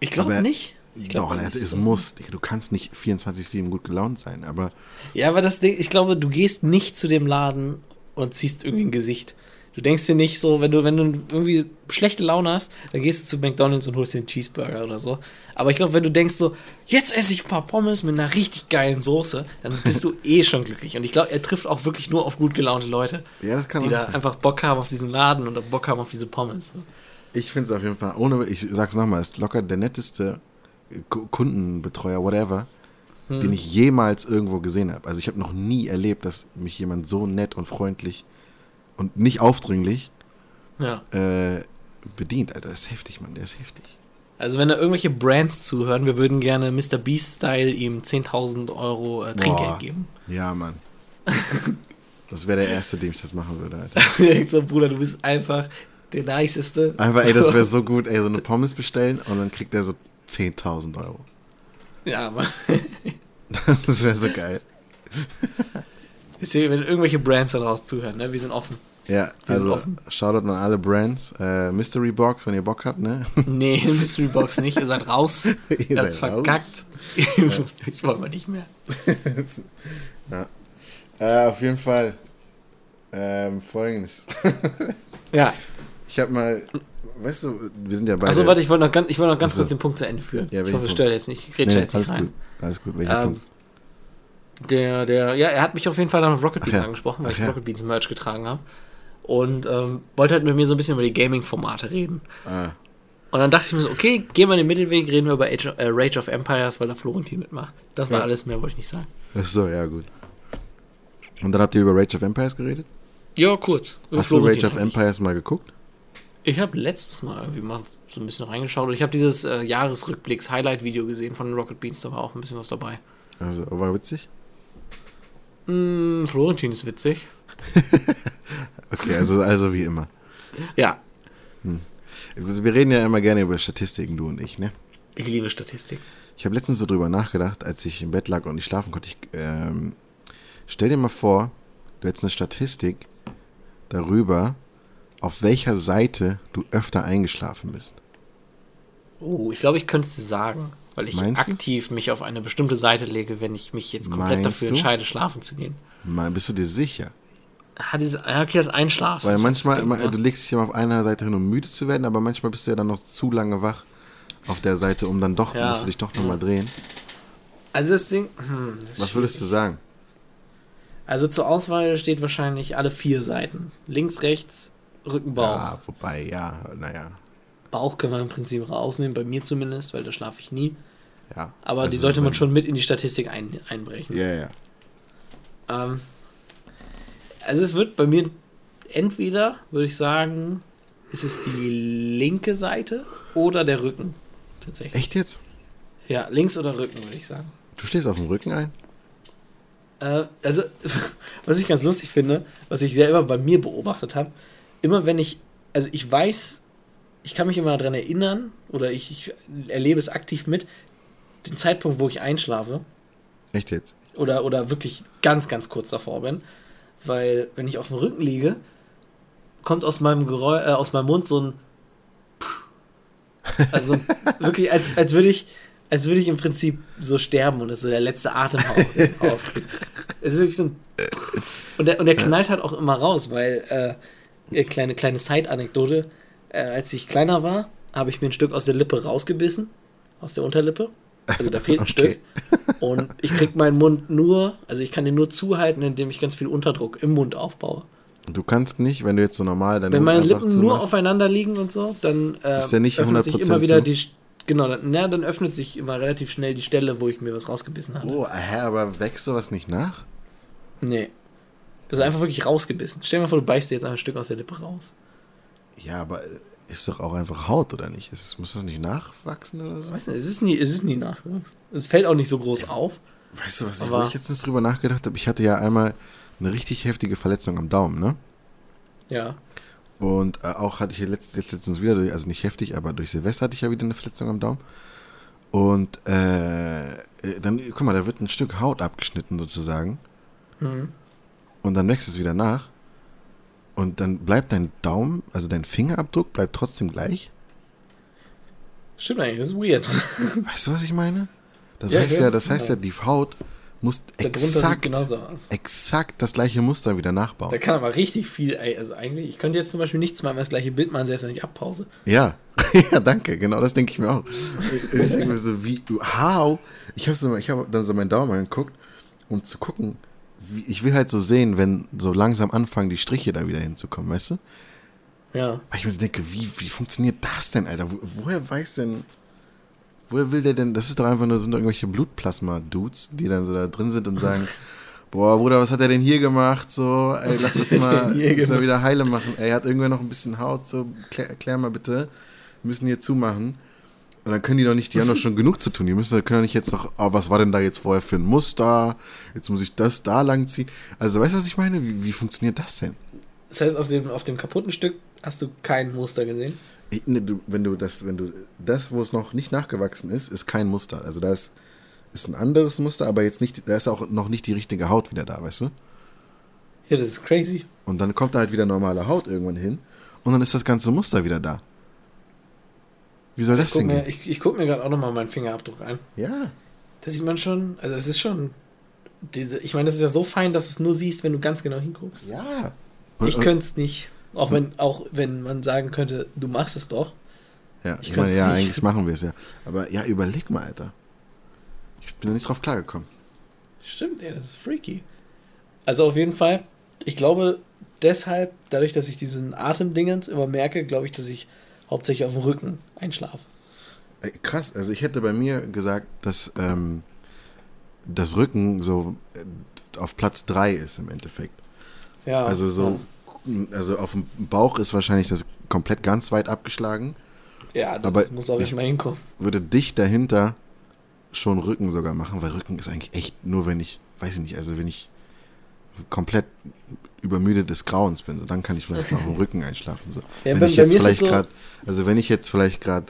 ich glaube nicht. Ich glaub, Doch, es, es muss. Du kannst nicht 24-7 gut gelaunt sein, aber Ja, aber das Ding, ich glaube, du gehst nicht zu dem Laden und ziehst irgendwie ein Gesicht. Du denkst dir nicht so, wenn du, wenn du irgendwie schlechte Laune hast, dann gehst du zu McDonalds und holst dir einen Cheeseburger oder so. Aber ich glaube, wenn du denkst so, jetzt esse ich ein paar Pommes mit einer richtig geilen Soße, dann bist du [laughs] eh schon glücklich. Und ich glaube, er trifft auch wirklich nur auf gut gelaunte Leute, ja, das kann die da sein. einfach Bock haben auf diesen Laden und Bock haben auf diese Pommes. Ich finde es auf jeden Fall, ohne, ich sag's nochmal, ist locker der netteste Ku- Kundenbetreuer, whatever, Hm. den ich jemals irgendwo gesehen habe. Also ich habe noch nie erlebt, dass mich jemand so nett und freundlich und nicht aufdringlich Ja. äh, bedient. Alter, das ist heftig, Mann, der ist heftig. Also wenn da irgendwelche Brands zuhören, wir würden gerne Mr. Beast-Style ihm 10.000 Euro äh, Trinkgeld Boah. geben. Ja, Mann. [laughs] das wäre der Erste, dem ich das machen würde, Alter. [laughs] So, Bruder, du bist einfach der niceste. Einfach, ey, das wäre [laughs] so gut, ey, so eine Pommes bestellen und dann kriegt er so 10.000 Euro. Ja, Mann. Das wäre so geil. [laughs] Deswegen, wenn irgendwelche Brands da draußen zuhören, ne, wir sind offen. Ja, Wir sind also offen. Shoutout an alle Brands. Äh, Mystery Box, wenn ihr Bock habt, ne? [laughs] Nee, Mystery Box nicht, ihr seid raus. [laughs] Ihr seid verkackt. ich wollte mal nicht mehr. Äh, auf jeden Fall. Ähm, Folgendes. Ja. Ich habe mal, weißt du, wir sind ja beide. Achso, warte, ich wollte noch ganz, ich wollte noch ganz Ach so. kurz den Punkt zu Ende führen. Ja, ich hoffe, es Punkt? stört jetzt nicht. Ich rede nee, jetzt alles nicht rein. gut. Alles gut. Welcher Ähm, Punkt? Der, der, ja, er hat mich auf jeden Fall dann auf Rocket Beans ja. angesprochen, weil Ach ich ja. Rocket Beans Merch getragen habe. Und ähm, wollte halt mit mir so ein bisschen über die Gaming-Formate reden. Ah, Und dann dachte ich mir so, okay, gehen wir in den Mittelweg, reden wir über Age of, äh, Rage of Empires, weil da Florentin mitmacht. Das war Ja. alles, mehr wollte ich nicht sagen. ach so, ja, gut. Und dann habt ihr über Rage of Empires geredet? Ja, kurz. Hast du Rage of. Empires mal geguckt? Ich habe letztes Mal irgendwie mal so ein bisschen reingeschaut und ich habe dieses äh, Jahresrückblicks-Highlight-Video gesehen von Rocket Beans, da war auch ein bisschen was dabei. Also, war witzig? Mm, Florentin ist witzig. [laughs] Okay, also, also wie immer. Ja, Also Wir reden ja immer gerne über Statistiken, du und ich, ne? ich liebe Statistik. Ich habe letztens so drüber nachgedacht, als ich im Bett lag und nicht schlafen konnte. Ich, ähm, stell dir mal vor, du hättest eine Statistik darüber, auf welcher Seite du öfter eingeschlafen bist. Oh, ich glaube, ich könnte es dir sagen, weil ich Meinst du? aktiv mich auf eine bestimmte Seite lege, wenn ich mich jetzt komplett Meinst dafür du? entscheide, schlafen zu gehen. Mal, bist du dir sicher? Ah, diese, ah, okay, das Einschlafen. Weil manchmal, Ding, immer, ne? du legst dich immer auf einer Seite hin, um müde zu werden, aber manchmal bist du ja dann noch zu lange wach auf der Seite, um dann doch, Ja. musst du dich doch nochmal drehen. Also das Ding. Hm, das Was würdest du sagen? Also zur Auswahl steht wahrscheinlich alle vier Seiten. Links, rechts, Rücken, Bauch. Ja, wobei, ja, naja, Bauch können wir im Prinzip rausnehmen, bei mir zumindest, weil da schlafe ich nie. ja. Aber Also die sollte man schon mit in die Statistik ein, einbrechen. Ja, ja. Ähm, also es wird bei mir entweder, würde ich sagen, ist es die linke Seite oder der Rücken. Tatsächlich. Echt jetzt? Ja, links oder Rücken, würde ich sagen. Du stehst auf dem Rücken ein? Äh, also, [laughs] was ich ganz lustig finde, was ich selber bei mir beobachtet habe, immer wenn ich, also ich weiß, ich kann mich immer daran erinnern oder ich, ich erlebe es aktiv mit, den Zeitpunkt, wo ich einschlafe. Echt jetzt? oder, oder wirklich ganz, ganz kurz davor bin, weil wenn ich auf dem Rücken liege, kommt aus meinem, Geräu äh, aus meinem Mund so ein also [laughs] wirklich, als, als würde ich, als würde ich im Prinzip so sterben und das ist so der letzte Atemhauch, [laughs] rausgeht. Es ist wirklich so ein Und der, und der knallt halt auch immer raus, weil, äh, kleine, kleine Side-Anekdote, äh, als ich kleiner war, habe ich mir ein Stück aus der Lippe rausgebissen, aus der Unterlippe. Also da fehlt ein [laughs] Okay. Stück. Und ich krieg meinen Mund nur, also ich kann den nur zuhalten, indem ich ganz viel Unterdruck im Mund aufbaue. Du kannst nicht, wenn du jetzt so normal deine Wenn meine einfach Lippen nur aufeinander liegen und so, dann äh, Ist der nicht öffnet sich 100% immer wieder zu? die genau, dann, na, dann öffnet sich immer relativ schnell die Stelle, wo ich mir was rausgebissen habe. Oh, hä, aber wächst sowas nicht nach? Nee. Also einfach wirklich rausgebissen. Stell dir mal vor, du beißt dir jetzt ein Stück aus der Lippe raus. Ja, aber ist doch auch einfach Haut, oder nicht? Ist, muss das nicht nachwachsen oder so? Weißt du, es ist nie, es ist nie nachgewachsen. Es fällt auch nicht so groß auf. Weißt du, was ich, wo ich letztens drüber nachgedacht habe? Ich hatte ja einmal eine richtig heftige Verletzung am Daumen, ne? Ja. Und äh, auch hatte ich letzt, jetzt letztens wieder, durch, also nicht heftig, aber durch Silvester hatte ich ja wieder eine Verletzung am Daumen. Und äh, äh, dann, guck mal, da wird ein Stück Haut abgeschnitten sozusagen. Mhm. Und dann wächst es wieder nach. Und dann bleibt dein Daumen, also dein Fingerabdruck bleibt trotzdem gleich. Stimmt eigentlich, das ist weird. [laughs] Weißt du, was ich meine? Das Ja, heißt ja, das heißt ja. die Haut muss exakt, exakt das gleiche Muster wieder nachbauen. Da kann aber richtig viel, also eigentlich, ich könnte jetzt zum Beispiel nicht zweimal das gleiche Bild machen, selbst wenn ich abpause. Ja, [laughs] ja, danke, genau das denke ich mir auch. Ich denke mir so, wie, how? Ich habe so, ich hab dann so meinen Daumen angeguckt, um zu gucken, ich will halt so sehen, wenn so langsam anfangen, die Striche da wieder hinzukommen, weißt du? Ja. Weil ich mir so denke, wie, wie funktioniert das denn, Alter? Wo, woher weiß denn, woher will der denn, das ist doch einfach nur, sind doch irgendwelche Blutplasma-Dudes, die dann so da drin sind und sagen, [laughs] boah, Bruder, was hat er denn hier gemacht? So, ey, Was lass das mal, das mal wieder heile machen. Ey, hat irgendwer noch ein bisschen Haut, so, klär, klär mal bitte. Wir müssen hier zumachen. Und dann können die doch nicht, die haben doch [laughs] schon genug zu tun. Die müssen, können doch nicht jetzt noch, oh, was war denn da jetzt vorher für ein Muster? Jetzt muss ich das da lang ziehen. Also, weißt du, was ich meine? Wie, wie funktioniert das denn? Das heißt, auf dem, auf dem kaputten Stück hast du kein Muster gesehen. Ich, ne, du, wenn du das, wenn du das, wo es noch nicht nachgewachsen ist, ist kein Muster. Also da ist, ist ein anderes Muster, aber jetzt nicht, da ist auch noch nicht die richtige Haut wieder da, weißt du? Ja, das ist crazy. Und dann kommt da halt wieder normale Haut irgendwann hin und dann ist das ganze Muster wieder da. Wie soll das Guck denn mir, gehen? ich ich gucke mir gerade auch nochmal meinen Fingerabdruck an. Ja. Da sieht man schon, also es ist schon, ich meine, das ist ja so fein, dass du es nur siehst, wenn du ganz genau hinguckst. Ja. Ich könnte es nicht. Auch wenn, auch wenn man sagen könnte, du machst es doch. Ja, ich ich meine, ja, nicht. eigentlich machen wir es ja. Aber ja, überleg mal, Alter. Ich bin da nicht drauf klargekommen. Stimmt, ja, das ist freaky. Also auf jeden Fall, ich glaube deshalb, dadurch, dass ich diesen Atemdingens immer merke, glaube ich, dass ich hauptsächlich auf dem Rücken einschlafe. Krass, also ich hätte bei mir gesagt, dass ähm, das Rücken so äh, auf Platz 3 ist im Endeffekt. Ja. Also so, also auf dem Bauch ist wahrscheinlich das komplett ganz weit abgeschlagen. Ja, das aber- muss auch nicht mal hinkommen. Würde dicht dahinter schon Rücken sogar machen, weil Rücken ist eigentlich echt nur, wenn ich, weiß ich nicht, also wenn ich komplett übermüdet des Grauens bin, so dann kann ich vielleicht mal auf dem Rücken einschlafen. So. Ja, wenn bei- ich jetzt vielleicht so- gerade, also wenn ich jetzt vielleicht gerade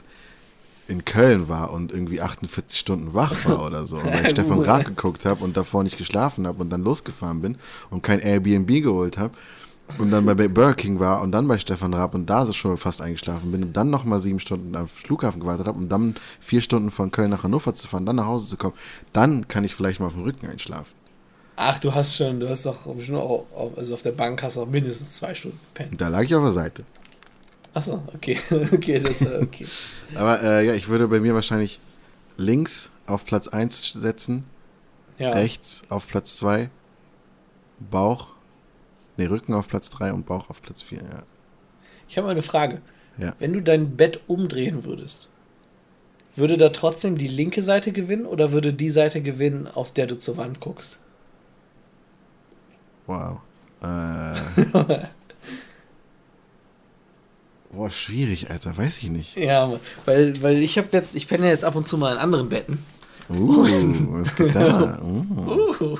in Köln war und irgendwie 48 Stunden wach war oder so, weil [laughs] ich Stefan Raab geguckt habe und davor nicht geschlafen habe und dann losgefahren bin und kein Airbnb geholt habe und dann bei Burger King war und dann bei Stefan Raab und da so schon fast eingeschlafen bin und dann nochmal sieben Stunden am Flughafen gewartet habe und dann vier Stunden von Köln nach Hannover zu fahren, dann nach Hause zu kommen, dann kann ich vielleicht mal auf dem Rücken einschlafen. Ach, du hast schon, du hast doch bestimmt auch, auf, also auf der Bank hast du auch mindestens zwei Stunden gepennt. Da lag ich auf der Seite. Achso, okay, [laughs] okay, das war okay. [laughs] Aber äh, ja, ich würde bei mir wahrscheinlich links auf Platz 1 setzen, Ja. rechts auf Platz 2, Bauch, nee, Rücken auf Platz 3 und Bauch auf Platz 4, ja. Ich habe mal eine Frage. Ja. Wenn du dein Bett umdrehen würdest, würde da trotzdem die linke Seite gewinnen oder würde die Seite gewinnen, auf der du zur Wand guckst? Wow. Äh, [laughs] boah, schwierig, Alter, weiß ich nicht. Ja, weil, weil ich habe jetzt, ich penne jetzt ab und zu mal in anderen Betten. Uh, was geht da? [laughs] Uh.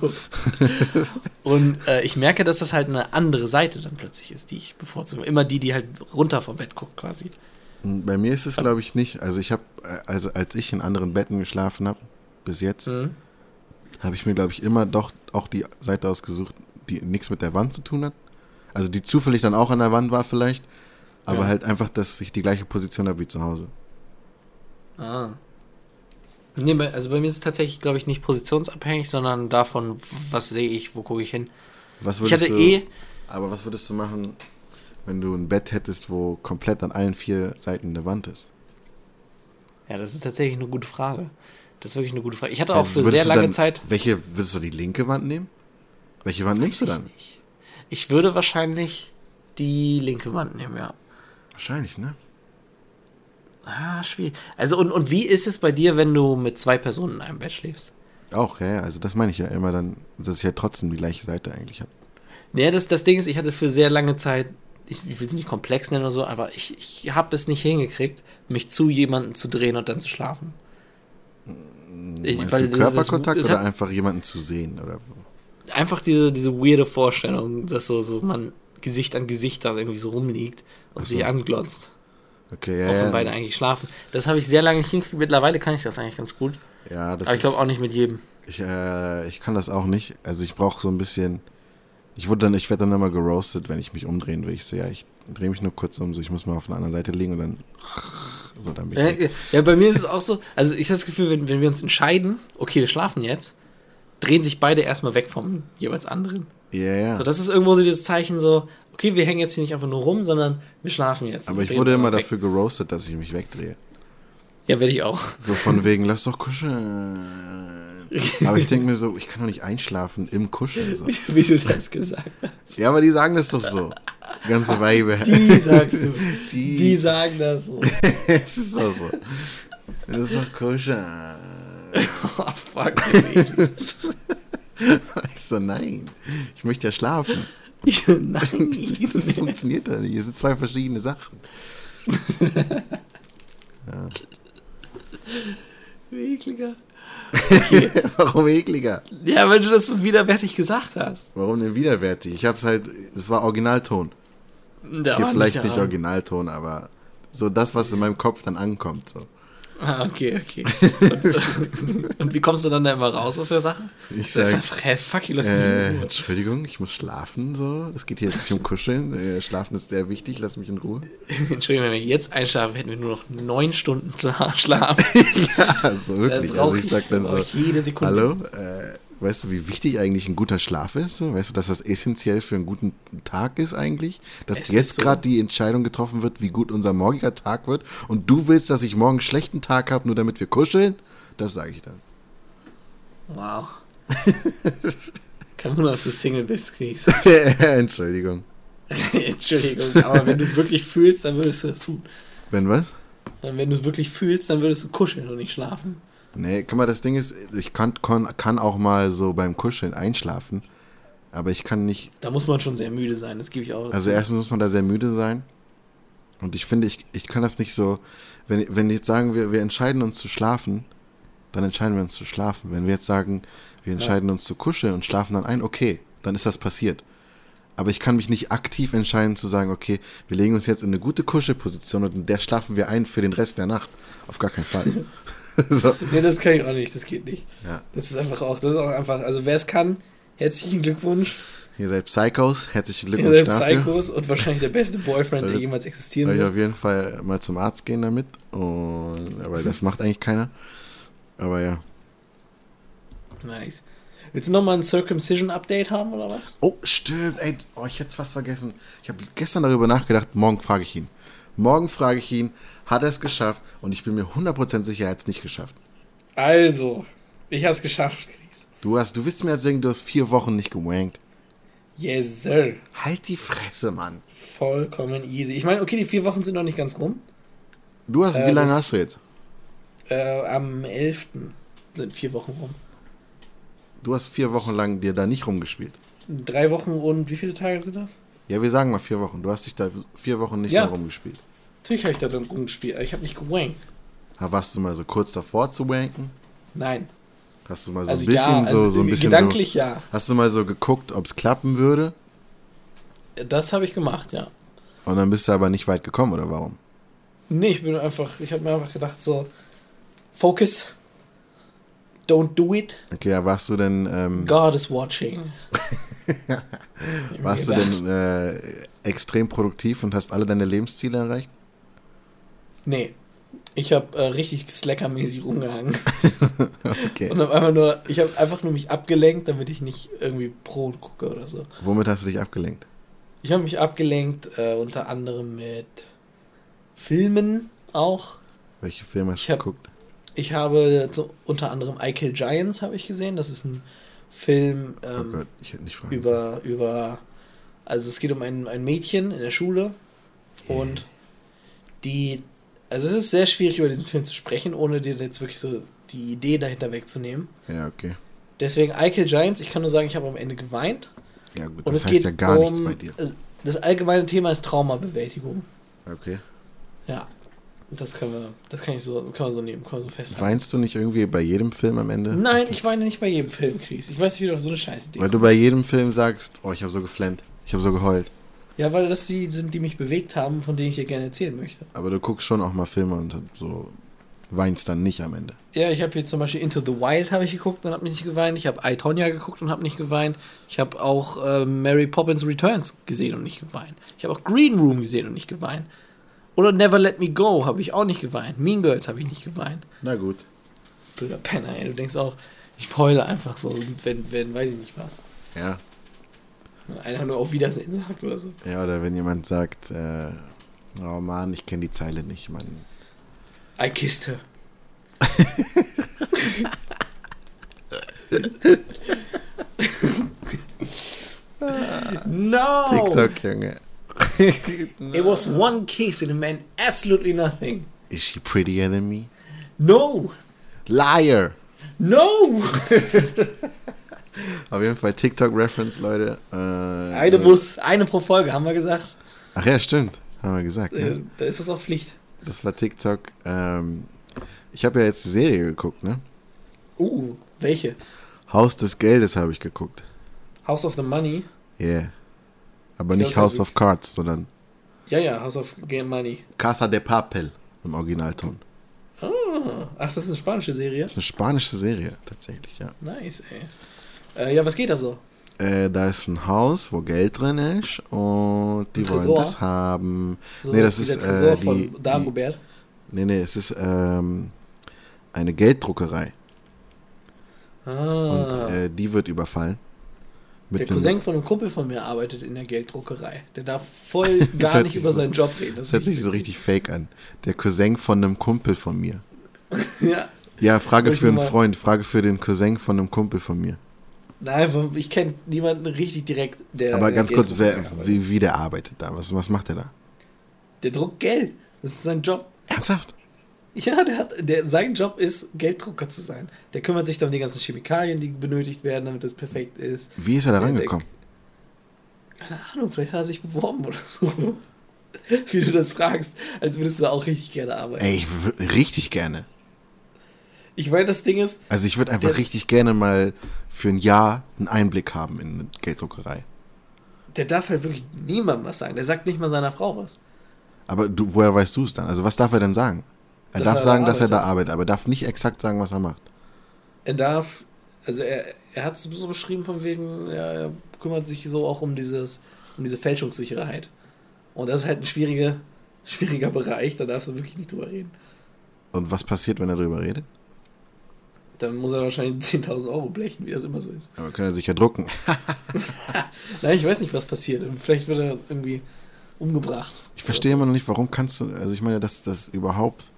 Und äh, ich merke, dass das halt eine andere Seite dann plötzlich ist, die ich bevorzuge. Immer die, die halt runter vom Bett guckt quasi. Bei mir ist es, glaube ich, nicht. Also ich habe, also als ich in anderen Betten geschlafen habe, bis jetzt, Mhm. habe ich mir, glaube ich, immer doch auch die Seite ausgesucht, die nichts mit der Wand zu tun hat. Also die zufällig dann auch an der Wand war vielleicht, aber Ja. halt einfach, dass ich die gleiche Position habe wie zu Hause. Ah. Nee, also bei mir ist es tatsächlich, glaube ich, nicht positionsabhängig, sondern davon, was sehe ich, wo gucke ich hin. Was Ich würdest hatte du, eh, Aber was würdest du machen, wenn du ein Bett hättest, wo komplett an allen vier Seiten eine Wand ist? ja, das ist tatsächlich eine gute Frage. Das ist wirklich eine gute Frage. Ich hatte auch Also für sehr lange dann, Zeit. Welche, würdest du die linke Wand nehmen? Welche Wand nimmst du dann? Ich, ich würde wahrscheinlich die linke Wand nehmen, ja. Wahrscheinlich, ne? Ah, schwierig. Also, und, und wie ist es bei dir, wenn du mit zwei Personen in einem Bett schläfst? Auch, ja, also das meine ich ja immer dann, dass ich ja trotzdem die gleiche Seite eigentlich habe. Nee, das, das Ding ist, ich hatte für sehr lange Zeit, ich, ich will es nicht komplex nennen oder so, aber ich, ich habe es nicht hingekriegt, mich zu jemandem zu drehen und dann zu schlafen. Ich, Meinst weil du das- Körperkontakt es oder hat einfach jemanden zu sehen? Oder? Einfach diese, diese weirde Vorstellung, dass so, so man Gesicht an Gesicht da irgendwie so rumliegt und so. sich anglotzt. Okay, ja, auch wenn beide eigentlich schlafen. Das habe ich sehr lange nicht hingekriegt. Mittlerweile kann ich das eigentlich ganz gut. ja, das Aber ich glaube auch nicht mit jedem. Ich, äh, ich kann das auch nicht. Also ich brauche so ein bisschen. Ich wurde dann, ich werde dann immer geroastet, wenn ich mich umdrehen will. Ich so, ja, ich drehe mich nur kurz um, so ich muss mal auf einer anderen Seite liegen und dann. So, dann bin ich. Ja, ja, bei mir ist es auch so. Also ich habe das Gefühl, wenn, wenn wir uns entscheiden, okay, wir schlafen jetzt, drehen sich beide erstmal weg vom jeweils anderen. Ja, ja. So, das ist irgendwo so dieses Zeichen so, okay, wir hängen jetzt hier nicht einfach nur rum, sondern wir schlafen jetzt. Aber ich wurde immer weg. dafür geroastet, dass ich mich wegdrehe. Ja, werde ich auch. So von [laughs] wegen, lass doch kuscheln. Aber ich denke mir so, ich kann doch nicht einschlafen im Kuscheln. So. [laughs] Wie du das gesagt hast. Ja, aber die sagen das doch so. Ganze Weibe. [laughs] Die sagst du. Die- Die, sagen das so. es ist doch so. Das ist doch kuscheln. [laughs] Oh, fuck. [laughs] Ich so, nein. Ich möchte ja schlafen. [laughs] Nein. Das funktioniert ja nicht. Es sind zwei verschiedene Sachen. Ekliger. Warum ekliger? Ja, weil du das so widerwärtig gesagt hast. Warum denn widerwärtig? Ich hab's halt, es war Originalton. Da Okay, war vielleicht nicht ja. Originalton, aber so das, was in meinem Kopf dann ankommt. So. Ah, okay, okay. Und, [laughs] und wie kommst du dann da immer raus aus der Sache? Ich sag, einfach, hä, fuck you, lass mich äh, in Ruhe. Entschuldigung, ich muss schlafen. So. Es geht hier jetzt nicht um Kuscheln. [laughs] Äh, schlafen ist sehr wichtig, lass mich in Ruhe. Entschuldigung, wenn wir jetzt einschlafen, hätten wir nur noch neun Stunden zu [laughs] schlafen. ja, so wirklich. Also ich sag dann so, jede Sekunde. hallo, äh, weißt du, wie wichtig eigentlich ein guter Schlaf ist? Weißt du, dass das essentiell für einen guten Tag ist eigentlich? Dass Es jetzt so. gerade die Entscheidung getroffen wird, wie gut unser morgiger Tag wird und du willst, dass ich morgen einen schlechten Tag habe, nur damit wir kuscheln? Das sage ich dann. Wow. Kein Wunder, dass du Single bist, Chris. [laughs] Entschuldigung. [laughs] Entschuldigung, aber wenn du es wirklich fühlst, dann würdest du das tun. Wenn was? Wenn du es wirklich fühlst, dann würdest du kuscheln und nicht schlafen. Nee, guck mal, das Ding ist, ich kann, kann, kann auch mal so beim Kuscheln einschlafen, aber ich kann nicht, Da muss man schon sehr müde sein, das gebe ich auch. also erstens muss man da sehr müde sein und ich finde, ich, ich kann das nicht so, wenn, wenn jetzt sagen wir, wir entscheiden uns zu schlafen, dann entscheiden wir uns zu schlafen. Wenn wir jetzt sagen, wir entscheiden uns zu kuscheln und schlafen dann ein, okay, dann ist das passiert. Aber ich kann mich nicht aktiv entscheiden zu sagen, okay, wir legen uns jetzt in eine gute Kuschelposition und in der schlafen wir ein für den Rest der Nacht. Auf gar keinen Fall. [laughs] [laughs] so. Nee, das kann ich auch nicht, das geht nicht. Ja. Das ist einfach auch, das ist auch einfach, also wer es kann, herzlichen Glückwunsch. Ihr seid Psychos, herzlichen Ihr Glückwunsch seid dafür. Psychos und wahrscheinlich der beste Boyfriend, der Solltet jemals existieren Soll ich wird. auf jeden Fall mal zum Arzt gehen damit. Und, aber das macht eigentlich keiner. Aber ja. Nice. Willst du nochmal ein Circumcision-Update haben oder was? Oh, stimmt. Ey, oh, ich hätte es fast vergessen. Ich habe gestern darüber nachgedacht. Morgen frage ich ihn. Morgen frage ich ihn, hat er es geschafft? Und ich bin mir 100% sicher, er hat es nicht geschafft. Also, ich hab's geschafft, Chris. Du hast, du willst mir erzählen, du hast vier Wochen nicht gewankt. Yes, sir. Halt die Fresse, Mann. Vollkommen easy. Ich meine, okay, die vier Wochen sind noch nicht ganz rum. Du hast, Äh, wie lange das- hast du jetzt? Äh, am 11. sind vier Wochen rum. Du hast vier Wochen lang dir da nicht rumgespielt. Drei Wochen und wie viele Tage sind das? Ja, wir sagen mal vier Wochen. Du hast dich da vier Wochen nicht Ja. mehr rumgespielt. Natürlich habe ich da drin rumgespielt, aber ich habe nicht gewankt. Warst du mal so kurz davor zu wanken? Nein. Hast du mal so Also ein bisschen ja, also so, so ein bisschen gedanklich so, ja. Hast du mal so geguckt, ob es klappen würde? Das habe ich gemacht, ja. Und dann bist du aber nicht weit gekommen, oder warum? Nee, ich bin einfach, ich habe mir einfach gedacht so, Focus, don't do it, Okay, ja, warst du denn, ähm, God is watching. [laughs] warst du denn äh, extrem produktiv und hast alle deine Lebensziele erreicht? Nee. Ich habe äh, richtig slackermäßig rumgehangen. [laughs] okay. Und habe einfach nur, ich habe einfach nur mich abgelenkt, damit ich nicht irgendwie Pro gucke oder so. Womit hast du dich abgelenkt? Ich habe mich abgelenkt, äh, unter anderem mit Filmen auch. Welche Filme hast du geguckt? Ich habe so, unter anderem I Kill Giants habe ich gesehen. Das ist ein Film oh ähm, oh Gott, ich hätte nicht fragen über, über, also es geht um ein, ein Mädchen in der Schule und die also es ist sehr schwierig über diesen Film zu sprechen, ohne dir jetzt wirklich so die Idee dahinter wegzunehmen. Ja, okay. Deswegen I Kill Giants, ich kann nur sagen, ich habe am Ende geweint. Ja gut, das heißt ja gar um, nichts bei dir. Das allgemeine Thema ist Traumabewältigung. Okay. Ja. Das können wir, das kann ich so, kann man so nehmen, kann man so festhalten. Weinst du nicht irgendwie bei jedem Film am Ende? Nein, ich weine nicht bei jedem Film, Chris. Ich weiß nicht, wie du auf so eine Scheiße Weil du bei jedem Film sagst, oh, ich habe so geflennt, ich habe so geheult. Ja, weil das die sind, die mich bewegt haben, von denen ich dir gerne erzählen möchte. Aber du guckst schon auch mal Filme und so weinst dann nicht am Ende. Ja, ich habe hier zum Beispiel Into the Wild habe ich geguckt und habe nicht geweint. Ich habe I, Tonya geguckt und habe nicht geweint. Ich habe auch äh, Mary Poppins Returns gesehen und nicht geweint. Ich habe auch Green Room gesehen und nicht geweint. Oder Never Let Me Go habe ich auch nicht geweint. Mean Girls habe ich nicht geweint. Na gut. Blöder Penner, ey. Du denkst auch, ich heule einfach so, wenn, wenn, weiß ich nicht was. Ja. Einer nur auf Wiedersehen sagt oder so. Ja, oder wenn jemand sagt, äh, oh Mann, ich kenne die Zeile nicht, Mann. I kissed her. no! TikTok, Junge. no. It was one kiss and it meant absolutely nothing. Is she prettier than me? No! Liar! No! [laughs] Auf jeden Fall TikTok-Reference, Leute. Äh, eine muss, eine pro Folge, haben wir gesagt. Ach ja, stimmt. Haben wir gesagt. Ne? Äh, da ist das auch Pflicht. Das war TikTok. Ähm, ich habe ja jetzt die Serie geguckt, ne? Uh, welche? Haus des Geldes habe ich geguckt. House of the Money? Yeah. Aber ich nicht glaub, House of Cards, sondern. Ja, ja, House of Money. Casa de Papel im Originalton. Ah, ach, das ist eine spanische Serie? Das ist eine spanische Serie, tatsächlich, ja. Nice, ey. Äh, ja, was geht da so? Äh, da ist ein Haus, wo Geld drin ist und die wollen das haben. So nee, das ist der Tresor äh, die, von Dagobert. Die, nee, nee, es ist ähm, eine Gelddruckerei. Ah. Und äh, die wird überfallen. der Cousin von einem Kumpel von mir arbeitet in der Gelddruckerei. Der darf voll [laughs] gar nicht über so, seinen Job reden. Das, das hört sich so richtig fake an. Der Cousin von einem Kumpel von mir. [laughs] ja. Ja, Frage für einen Freund, Frage für den Cousin von einem Kumpel von mir. Nein, ich kenne niemanden richtig direkt, der. Aber ganz kurz, wer, wie, wie der arbeitet da? Was, was macht der da? Der druckt Geld. Das ist sein Job. Ernsthaft? Ja, der hat, der, sein Job ist, Gelddrucker zu sein. Der kümmert sich dann um die ganzen Chemikalien, die benötigt werden, damit das perfekt ist. Wie ist er da rangekommen? Keine Ahnung, vielleicht hat er sich beworben oder so. [laughs] Wie du das fragst, als würdest du da auch richtig gerne arbeiten. Ey, ich richtig gerne. Ich meine, das Ding ist. Also ich würde einfach der, richtig gerne mal für ein Jahr einen Einblick haben in eine Gelddruckerei. Der darf halt wirklich niemandem was sagen. Der sagt nicht mal seiner Frau was. Aber du, woher weißt du es dann? Also was darf er denn sagen? Er dass darf er sagen, da dass er da arbeitet, aber er darf nicht exakt sagen, was er macht. Er darf, also er, er hat es so beschrieben von wegen, ja, er kümmert sich so auch um dieses, um diese Fälschungssicherheit. Und das ist halt ein schwieriger, schwieriger Bereich, da darfst du wirklich nicht drüber reden. Und was passiert, wenn er drüber redet? Dann muss er wahrscheinlich [laughs] 10.000 Euro blechen, wie das immer so ist. Aber kann er sich ja drucken. [laughs] Nein, ich weiß nicht, was passiert. Vielleicht wird er irgendwie umgebracht. Ich verstehe immer noch nicht, warum kannst du, also ich meine, dass das überhaupt,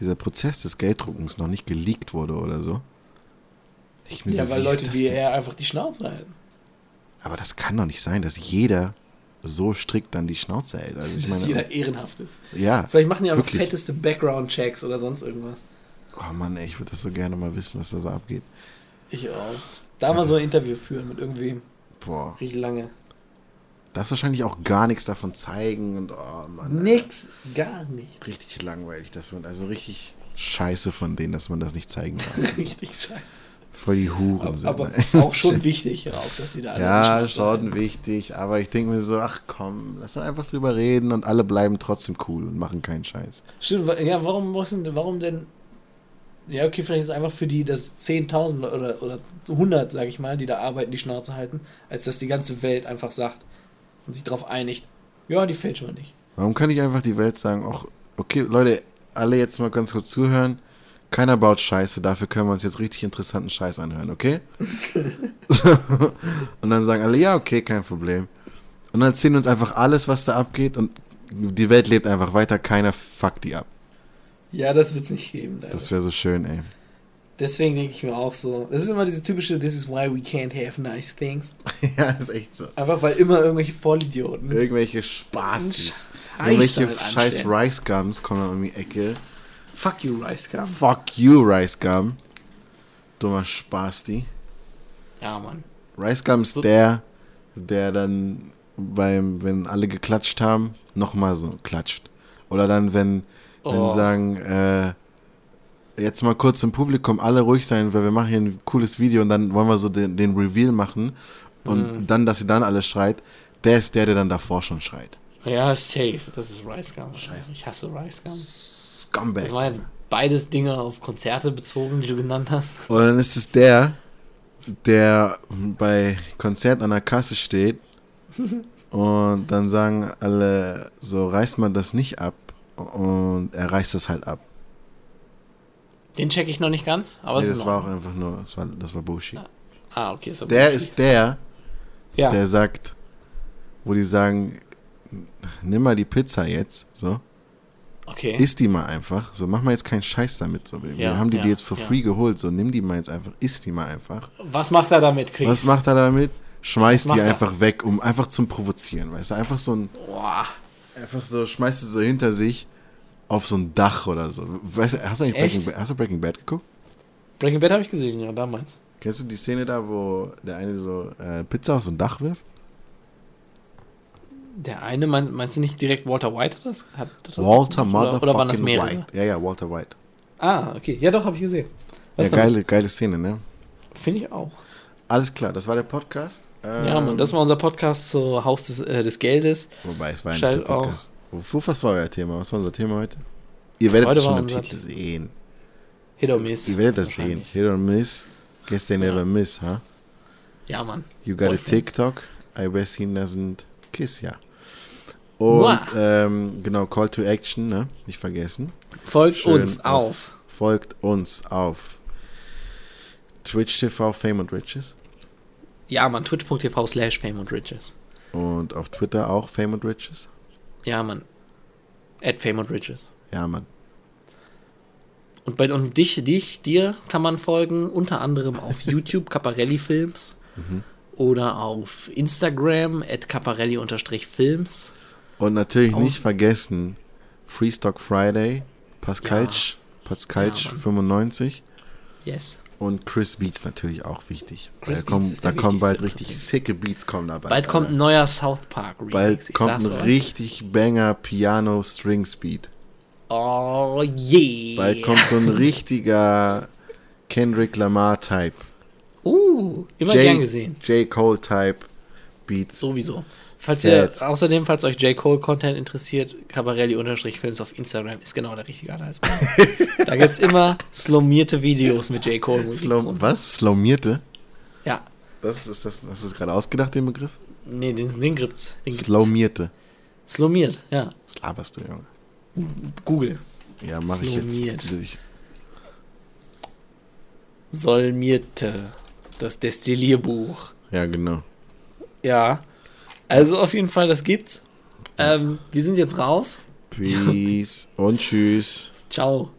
dieser Prozess des Gelddruckens noch nicht geleakt wurde oder so. ja, so, weil Leute wie er einfach die Schnauze halten. Aber das kann doch nicht sein, dass jeder so strikt dann die Schnauze hält. Also ich dass meine, jeder ehrenhaft ist. Ja. Vielleicht machen die einfach wirklich. fetteste Background-Checks oder sonst irgendwas. Oh Mann, ey, ich würde das so gerne mal wissen, was da so abgeht. Ich auch. Da mal so ein Interview führen mit irgendwem. Boah. Richtig lange. Darfst wahrscheinlich auch gar nichts davon zeigen und oh Mann. Nix, gar nichts. Richtig langweilig, das wird also richtig scheiße von denen, dass man das nicht zeigen darf. [laughs] richtig scheiße. Voll die Huren sind. Aber ne? auch schon [laughs] wichtig, auch, dass sie da alle Ja, schon wichtig, aber ich denke mir so, ach komm, lass doch einfach drüber reden und alle bleiben trotzdem cool und machen keinen Scheiß. Stimmt, ja, warum, warum denn ja, okay, vielleicht ist es einfach für die, dass 10.000 oder, oder 100, sage ich mal, die da arbeiten, die Schnauze halten, als dass die ganze Welt einfach sagt und sich darauf einigt, ja, die fällt schon nicht. Warum kann ich einfach die Welt sagen, ach, okay, Leute, alle jetzt mal ganz kurz zuhören. Keiner baut Scheiße, dafür können wir uns jetzt richtig interessanten Scheiß anhören, okay? [laughs] und dann sagen alle, ja, okay, kein Problem. Und dann erzählen uns einfach alles, was da abgeht und die Welt lebt einfach weiter, keiner fuckt die ab. Ja, das wird's nicht geben. Leider. Das wäre so schön, ey. Deswegen denke ich mir auch so, das ist immer dieses typische, this is why we can't have nice things. [laughs] ja, ist echt so. Einfach weil immer irgendwelche Vollidioten. Irgendwelche. Scheiß Irgendwelche damit scheiß. Rice Gums kommen dann um die Ecke. Fuck you, Rice Gum. Fuck you, Rice Gum. Dummer Spasti. Ja, Mann. Rice Gum ist der, der dann beim, wenn alle geklatscht haben, nochmal so klatscht. Oder dann, wenn, wenn Oh. sie sagen, äh, jetzt mal kurz im Publikum, alle ruhig sein, weil wir machen hier ein cooles Video und dann wollen wir so den, den Reveal machen und Mhm. dann, dass sie dann alle schreit, der ist der, der dann davor schon schreit. Ja, safe. Das ist Rice Gum. Scheiße. Ich hasse Rice Gum. Scumbag. Das waren jetzt beides Dinge auf Konzerte bezogen, die du genannt hast. Und dann ist es der, der bei Konzert an der Kasse steht [laughs] und dann sagen alle, so reißt man das nicht ab und er reißt das halt ab. Den check ich noch nicht ganz, aber Nee, es ist das war auch einfach nur, das war, das war Bullshit. Ah, okay. So Der ist der, ja. der sagt, wo die sagen, nimm mal die Pizza jetzt, so, okay. isst die mal einfach, so, mach mal jetzt keinen Scheiß damit, so, wir Ja, haben die ja, dir jetzt for free geholt, so, nimm die mal jetzt einfach, isst die mal einfach. Was macht er damit, Chris? Was macht er damit? Schmeißt die macht er? einfach weg, um einfach zum Provozieren, weißt du? Einfach so ein, Boah. Einfach so, schmeißt sie so hinter sich auf so ein Dach oder so. Weißt hast du eigentlich? Breaking Bad, hast du Breaking Bad geguckt? Breaking Bad habe ich gesehen, ja, damals. Kennst du die Szene da, wo der eine so äh, Pizza auf so ein Dach wirft? Der eine, mein, meinst du nicht direkt Walter White hat das? Hat das Walter gemacht? oder, oder waren das Motherfucking mehrere? White. Ja, ja, Walter White. Ah, okay. Ja, doch, habe ich gesehen. Ja, Was geile, geile Szene, ne? Finde ich auch. Alles klar, das war der Podcast. Ja, Ähm, Mann, das war unser Podcast zu Haus des, äh, des Geldes. Wobei, es war ja nicht Podcast. Wo, was war euer Thema? Was war unser Thema heute? Ihr werdet Heute es schon im Titel sehen. Hit or Miss. Ihr werdet das sehen. Hit or miss. Guess they never miss, huh? Ja, Mann. You got a Boyfriends. TikTok, I bet he doesn't kiss ya. Und ähm, genau, Call to Action, ne? Nicht vergessen. Folgt Schön uns auf. Folgt uns auf Twitch TV Fame und Riches. Ja, Mann, twitch.tv slash fame und riches. Und auf Twitter auch Fame und Riches. Ja, Mann. At fame und riches. Ja, Mann. Und bei und dich, dich, dir kann man folgen, unter anderem auf [laughs] YouTube Caparelli Films Mhm. oder auf Instagram at Caparelli-Films. Und natürlich Auf- nicht vergessen Freestock Friday, Pascalch, Pascalch Ja, Mann. 95 Yes. Und Chris Beats natürlich auch wichtig. Chris da kommen, da kommen bald richtig Prinzip. sicke Beats kommen dabei. Bald kommt ein neuer South Park Remix. Bald kommt ein euch. richtig banger Piano String Speed. Oh yeah. Bald kommt so ein richtiger Kendrick Lamar Type. Uh, immer J, gern gesehen. J. Cole Type Beats. Sowieso. Falls Sad. ihr, außerdem, falls euch J. Cole Content interessiert, Cabarelli-Films auf Instagram ist genau der richtige Anhaltspunkt. [laughs] da gibt's immer slomierte Videos mit J. Cole drunter. was? Slomierte? Ja. Das ist das, hast du gerade ausgedacht, den Begriff? Nee, den, den gibt's. Den. Slomierte. Slomiert, ja. Was laberst du, Junge? Google. Ja, mach ich jetzt. Ich, Solmierte. Das Destillierbuch. ja, genau. Ja. Also auf jeden Fall, das gibt's. Ähm, wir sind jetzt raus. Peace und tschüss. Ciao.